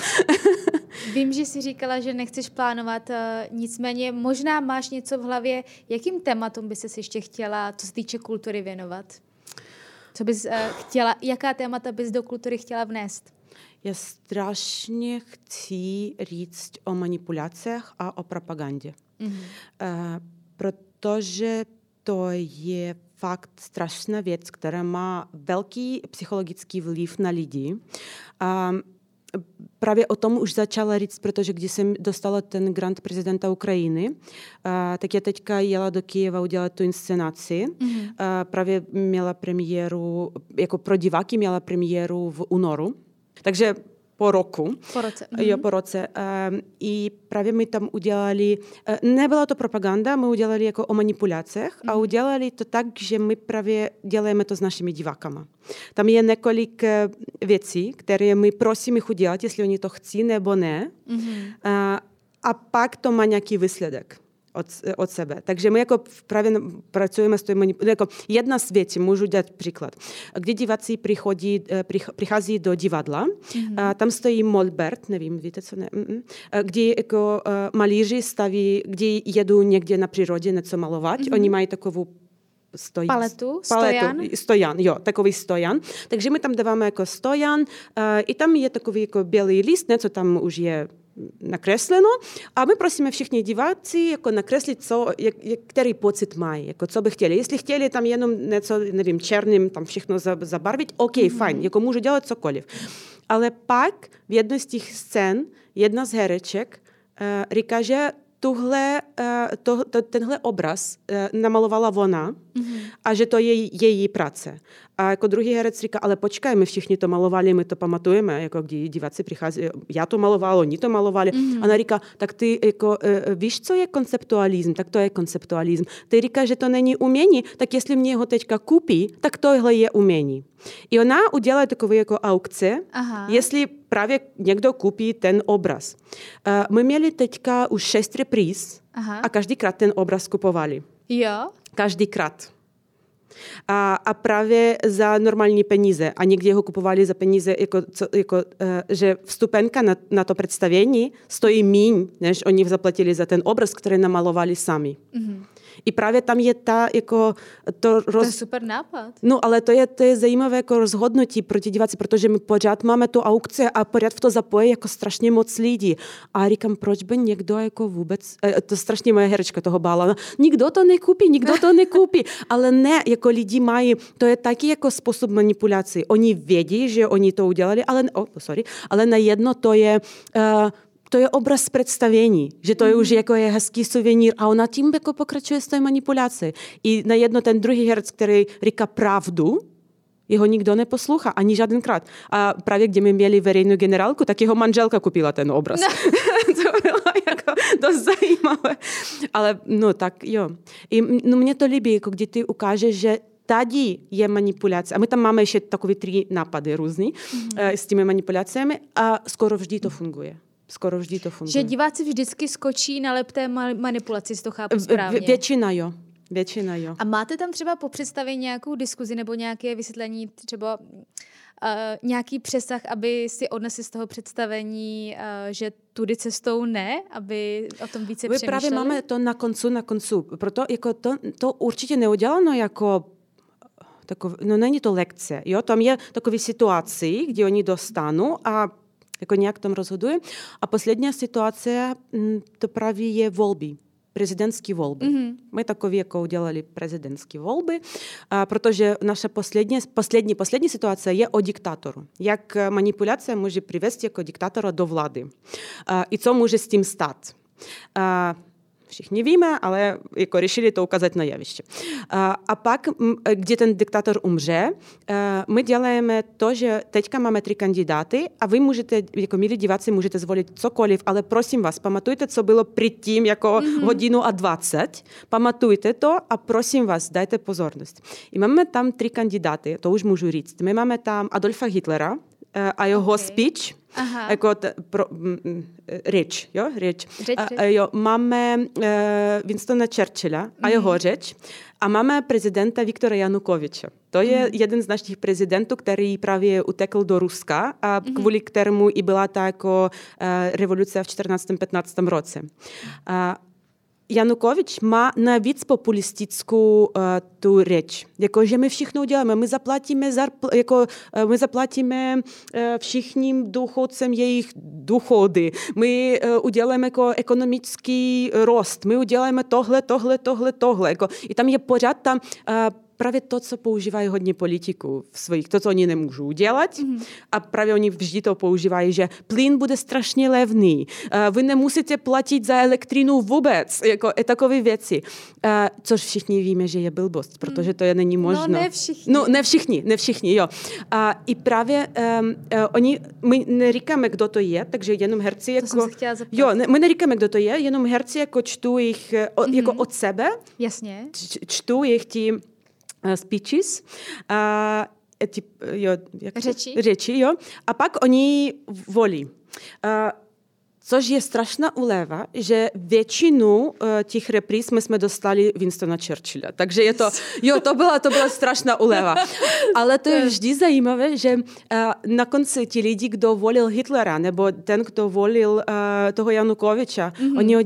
[laughs] Vím, že jsi říkala, že nechceš plánovat, eh, nicméně možná máš něco v hlavě, jakým tématům by se ještě chtěla, co se týče kultury, věnovat? Co bys uh, chtěla, jaká témata bys do kultury chtěla vnést? Já strašně chci říct o manipulacích a o propagandě. Mm-hmm. Uh, protože to je fakt strašná věc, která má velký psychologický vliv na lidi. A právě o tom už začala říct, protože když jsem dostala ten grant prezidenta Ukrajiny, a, tak já teďka jela do Kyjeva udělat tu inscenaci. Mm-hmm. A, právě měla premiéru, jako pro diváky měla premiéru v únoru. Takže po roku. Po roce. Jo, mhm. po roce. I právě my tam udělali, e, nebyla to propaganda, my udělali jako o manipulacích a mhm. udělali to tak, že my právě děláme to s našimi divákama. Tam je několik e, věcí, které my prosíme jich udělat, jestli oni to chcí nebo ne. Mm-hmm. A, a pak to má nějaký výsledek od, od sebe. Takže my jako právě pracujeme s tím, jako jedna z věcí, můžu dát příklad. Kdy diváci přichodí, přichází do divadla, mm-hmm. tam stojí Molbert, nevím, víte co, ne, mm-mm, kdy jako malíři staví, kdy jedou někde na přírodě něco malovat, mm-hmm. oni mají takovou stojí, paletu, paletu, stojan. stojan, jo, takový stojan. Takže my tam dáváme jako stojan, uh, i tam je takový jako bělý list, něco tam už je nakresleno, a my prosíme všichni diváci jako nakreslit, co, jak, jak, který pocit mají, jako co by chtěli. Jestli chtěli tam jenom něco, nevím, černým tam všechno zabarvit, OK, mm-hmm. fajn, jako můžu dělat cokoliv. Ale pak v jedné z těch scén jedna z hereček uh, říká, že tuhle, uh, to, to, tenhle obraz uh, namalovala ona mm-hmm. a že to je její práce. A jako druhý herec říká, ale počkej, my všichni to malovali, my to pamatujeme, jako kdy diváci přichází, já to maloval, oni to malovali. Mm-hmm. Ona říká, tak ty jako, uh, víš, co je konceptualism? Tak to je konceptualism. Ty říká, že to není umění, tak jestli mě ho teďka koupí, tak tohle je umění. I ona udělá takové jako aukce, Aha. jestli právě někdo koupí ten obraz. Uh, my měli teďka už šest repríz Aha. a každýkrát ten obraz kupovali. Jo? Každýkrát. A, a právě za normální peníze. A někdy ho kupovali za peníze, jako, co, jako, uh, že vstupenka na, na to představení stojí míň, než oni zaplatili za ten obraz, který namalovali sami. Mm-hmm. I právě tam je ta jako to... Roz... To je super nápad. No, ale to je, to je zajímavé jako rozhodnutí pro ty diváci, protože my pořád máme tu aukci a pořád v to zapojí jako strašně moc lidí. A říkám, proč by někdo jako vůbec, eh, to strašně moje herečka toho bála, nikdo to nekoupí, nikdo to nekoupí. [laughs] Ale ne, jako lidi mají, to je taky jako způsob manipulace. Oni vědí, že oni to udělali, ale, oh, sorry, ale na jedno to je, uh, to je obraz představení, že to je už jako je hezký suvenír a ona tím jako pokračuje s té manipulací. I na jedno ten druhý herec, který říká pravdu, Jeho nikdo neposlouchá, ani žádnkrát. A právě kde my měli veřejnou generálku, tak jeho manželka kupila ten obraz. No. [laughs] to bylo jako dost zajímavé. Ale no tak jo. I, no mě to líbí, jako kdy ty ukážeš, že tady je manipulace. A my tam máme ještě takové tři nápady různý mm-hmm. s těmi manipulacemi a skoro vždy to funguje. Skoro vždy to funguje. Že diváci vždycky skočí na lepté manipulaci, z to chápu správně. Většina jo. Většina jo. A máte tam třeba po představení nějakou diskuzi nebo nějaké vysvětlení, třeba uh, nějaký přesah, aby si odnesli z toho představení, uh, že tudy cestou ne, aby o tom více My přemýšleli? právě máme to na koncu, na koncu. Proto jako to, to určitě neuděláno jako takov, no není to lekce, jo, tam je takové situaci, kde oni dostanou a jako nějak tam rozhodují. A poslední situace, to právě je volby президентские волбы. Mm-hmm. Мы такое веко уделали президентские волбы, а, protože наша последняя, последняя, последняя ситуация є о диктатору. Як маніпуляція може привести як диктатора до влади. А, і це може з тим стати. Všichni víme, ale jako řešili to ukázat na jeviště. A pak, kde ten diktátor umře, my děláme to, že teďka máme tři kandidáty a vy můžete, jako milí diváci, můžete zvolit cokoliv, ale prosím vás, pamatujte, co bylo předtím jako mm-hmm. hodinu a 20. Pamatujte to a prosím vás, dajte pozornost. I máme tam tři kandidáty, to už můžu říct. My máme tam Adolfa Hitlera a jeho okay. speech, Aha. jako t, pro, m, řeč, jo, řeč. řeč, a, jo, máme uh, Winstona Churchilla mm. a jeho řeč a máme prezidenta Viktora Janukoviče. To je mm. jeden z našich prezidentů, který právě utekl do Ruska a mm. kvůli kterému i byla ta jako uh, revoluce v 14-15 roce. Uh, Janukovič má navíc populistickou uh, tu řeč. Jako, že my všechno uděláme, my zaplatíme, zarpl, jako, uh, my zaplatíme uh, všichni důchodcem jejich důchody, my uh, uděláme jako ekonomický rost, my uděláme tohle, tohle, tohle, tohle. Jako, I tam je pořád tam uh, právě to, co používají hodně politiků v svých, to, co oni nemůžou udělat. Mm-hmm. A právě oni vždy to používají, že plyn bude strašně levný, vy nemusíte platit za elektřinu vůbec, jako takové věci. Což všichni víme, že je blbost, protože to je není možno. No ne všichni. No ne všichni, ne všichni, jo. A i právě um, uh, oni, my neříkáme, kdo to je, takže jenom herci jako... To jsem se chtěla zeptat. Jo, ne, my neříkáme, kdo to je, jenom herci jako čtu jich mm-hmm. jako od sebe. Jasně. Č, čtu jich tím speeches, a, ty, jo, jak řeči. řeči, jo, a pak oni volí. A, Což je strašná uleva, že většinu uh, těch repríz my jsme dostali Winstona Churchilla. Takže je to, jo, to byla, to byla strašná uleva. Ale to je vždy zajímavé, že uh, na konci ti lidi, kdo volil Hitlera, nebo ten, kdo volil uh, toho Janukoviča, mm-hmm. oni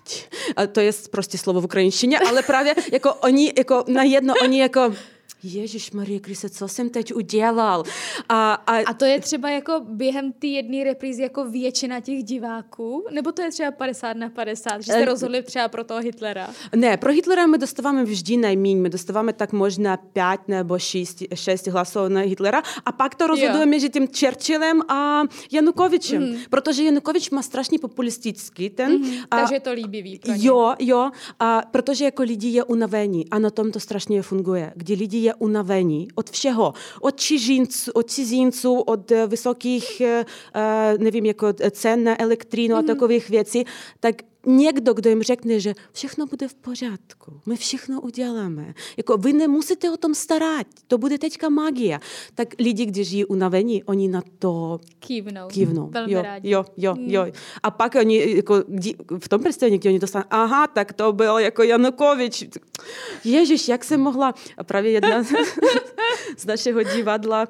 udělají, a to je prostě slovo v ukrajinštině, ale právě jako oni, jako na jedno, oni jako Ježíš Marie Krise, co jsem teď udělal? A, a... a to je třeba jako během té jedné reprízy jako většina těch diváků? Nebo to je třeba 50 na 50, že jste rozhodli třeba pro toho Hitlera? Ne, pro Hitlera my dostáváme vždy nejméně. My dostáváme tak možná 5 nebo 6, 6 hlasů na Hitlera a pak to rozhodujeme mezi tím Churchillem a Janukovičem. Mm. Protože Janukovič má strašně populistický ten. Mm. A, takže je to líbivý pro Jo, jo, a protože jako lidi je unavení a na tom to strašně funguje. Kdy lidi je unavení od všeho. Od cizinců, od, cizinců, od vysokých, nevím, jako cen na elektrínu mm. a takových věcí, tak někdo, kdo jim řekne, že všechno bude v pořádku, my všechno uděláme. Jako vy nemusíte o tom starat, to bude teďka magie. Tak lidi, kteří žijí unavení, oni na to kývnou. kývnou. Velmi jo, rádi. Jo, jo, hmm. jo. A pak oni, jako, v tom představení, kde oni dostanou, aha, tak to byl jako Janukovič. Ježíš, jak jsem mohla, a právě jedna z [laughs] našeho divadla,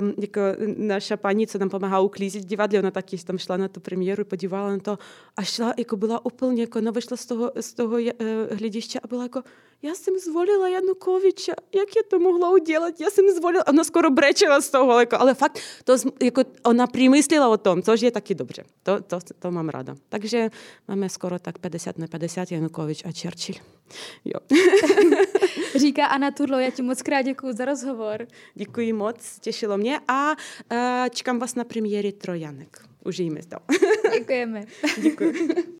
um, jako naša paní, co nám pomáhá uklízet divadlo, ona taky tam šla na tu premiéru, podívala na to a šla, jako byla úplně, jako ona vyšla z toho, z toho uh, hlediště a byla jako, já jsem zvolila Janukoviča, jak je to mohla udělat, já jsem zvolila, ona skoro brečela z toho, jako, ale fakt, to, jako, ona přemýšlela o tom, což je taky dobře, to, to, to mám ráda. Takže máme skoro tak 50 na 50 Janukovič a Churchill. Jo. [laughs] Říká Anna Turlo, já ti moc krát děkuji za rozhovor. Děkuji moc, těšilo mě a uh, čekám vás na premiéry Trojanek. Užijeme to. Děkujeme. [laughs] Děkuji.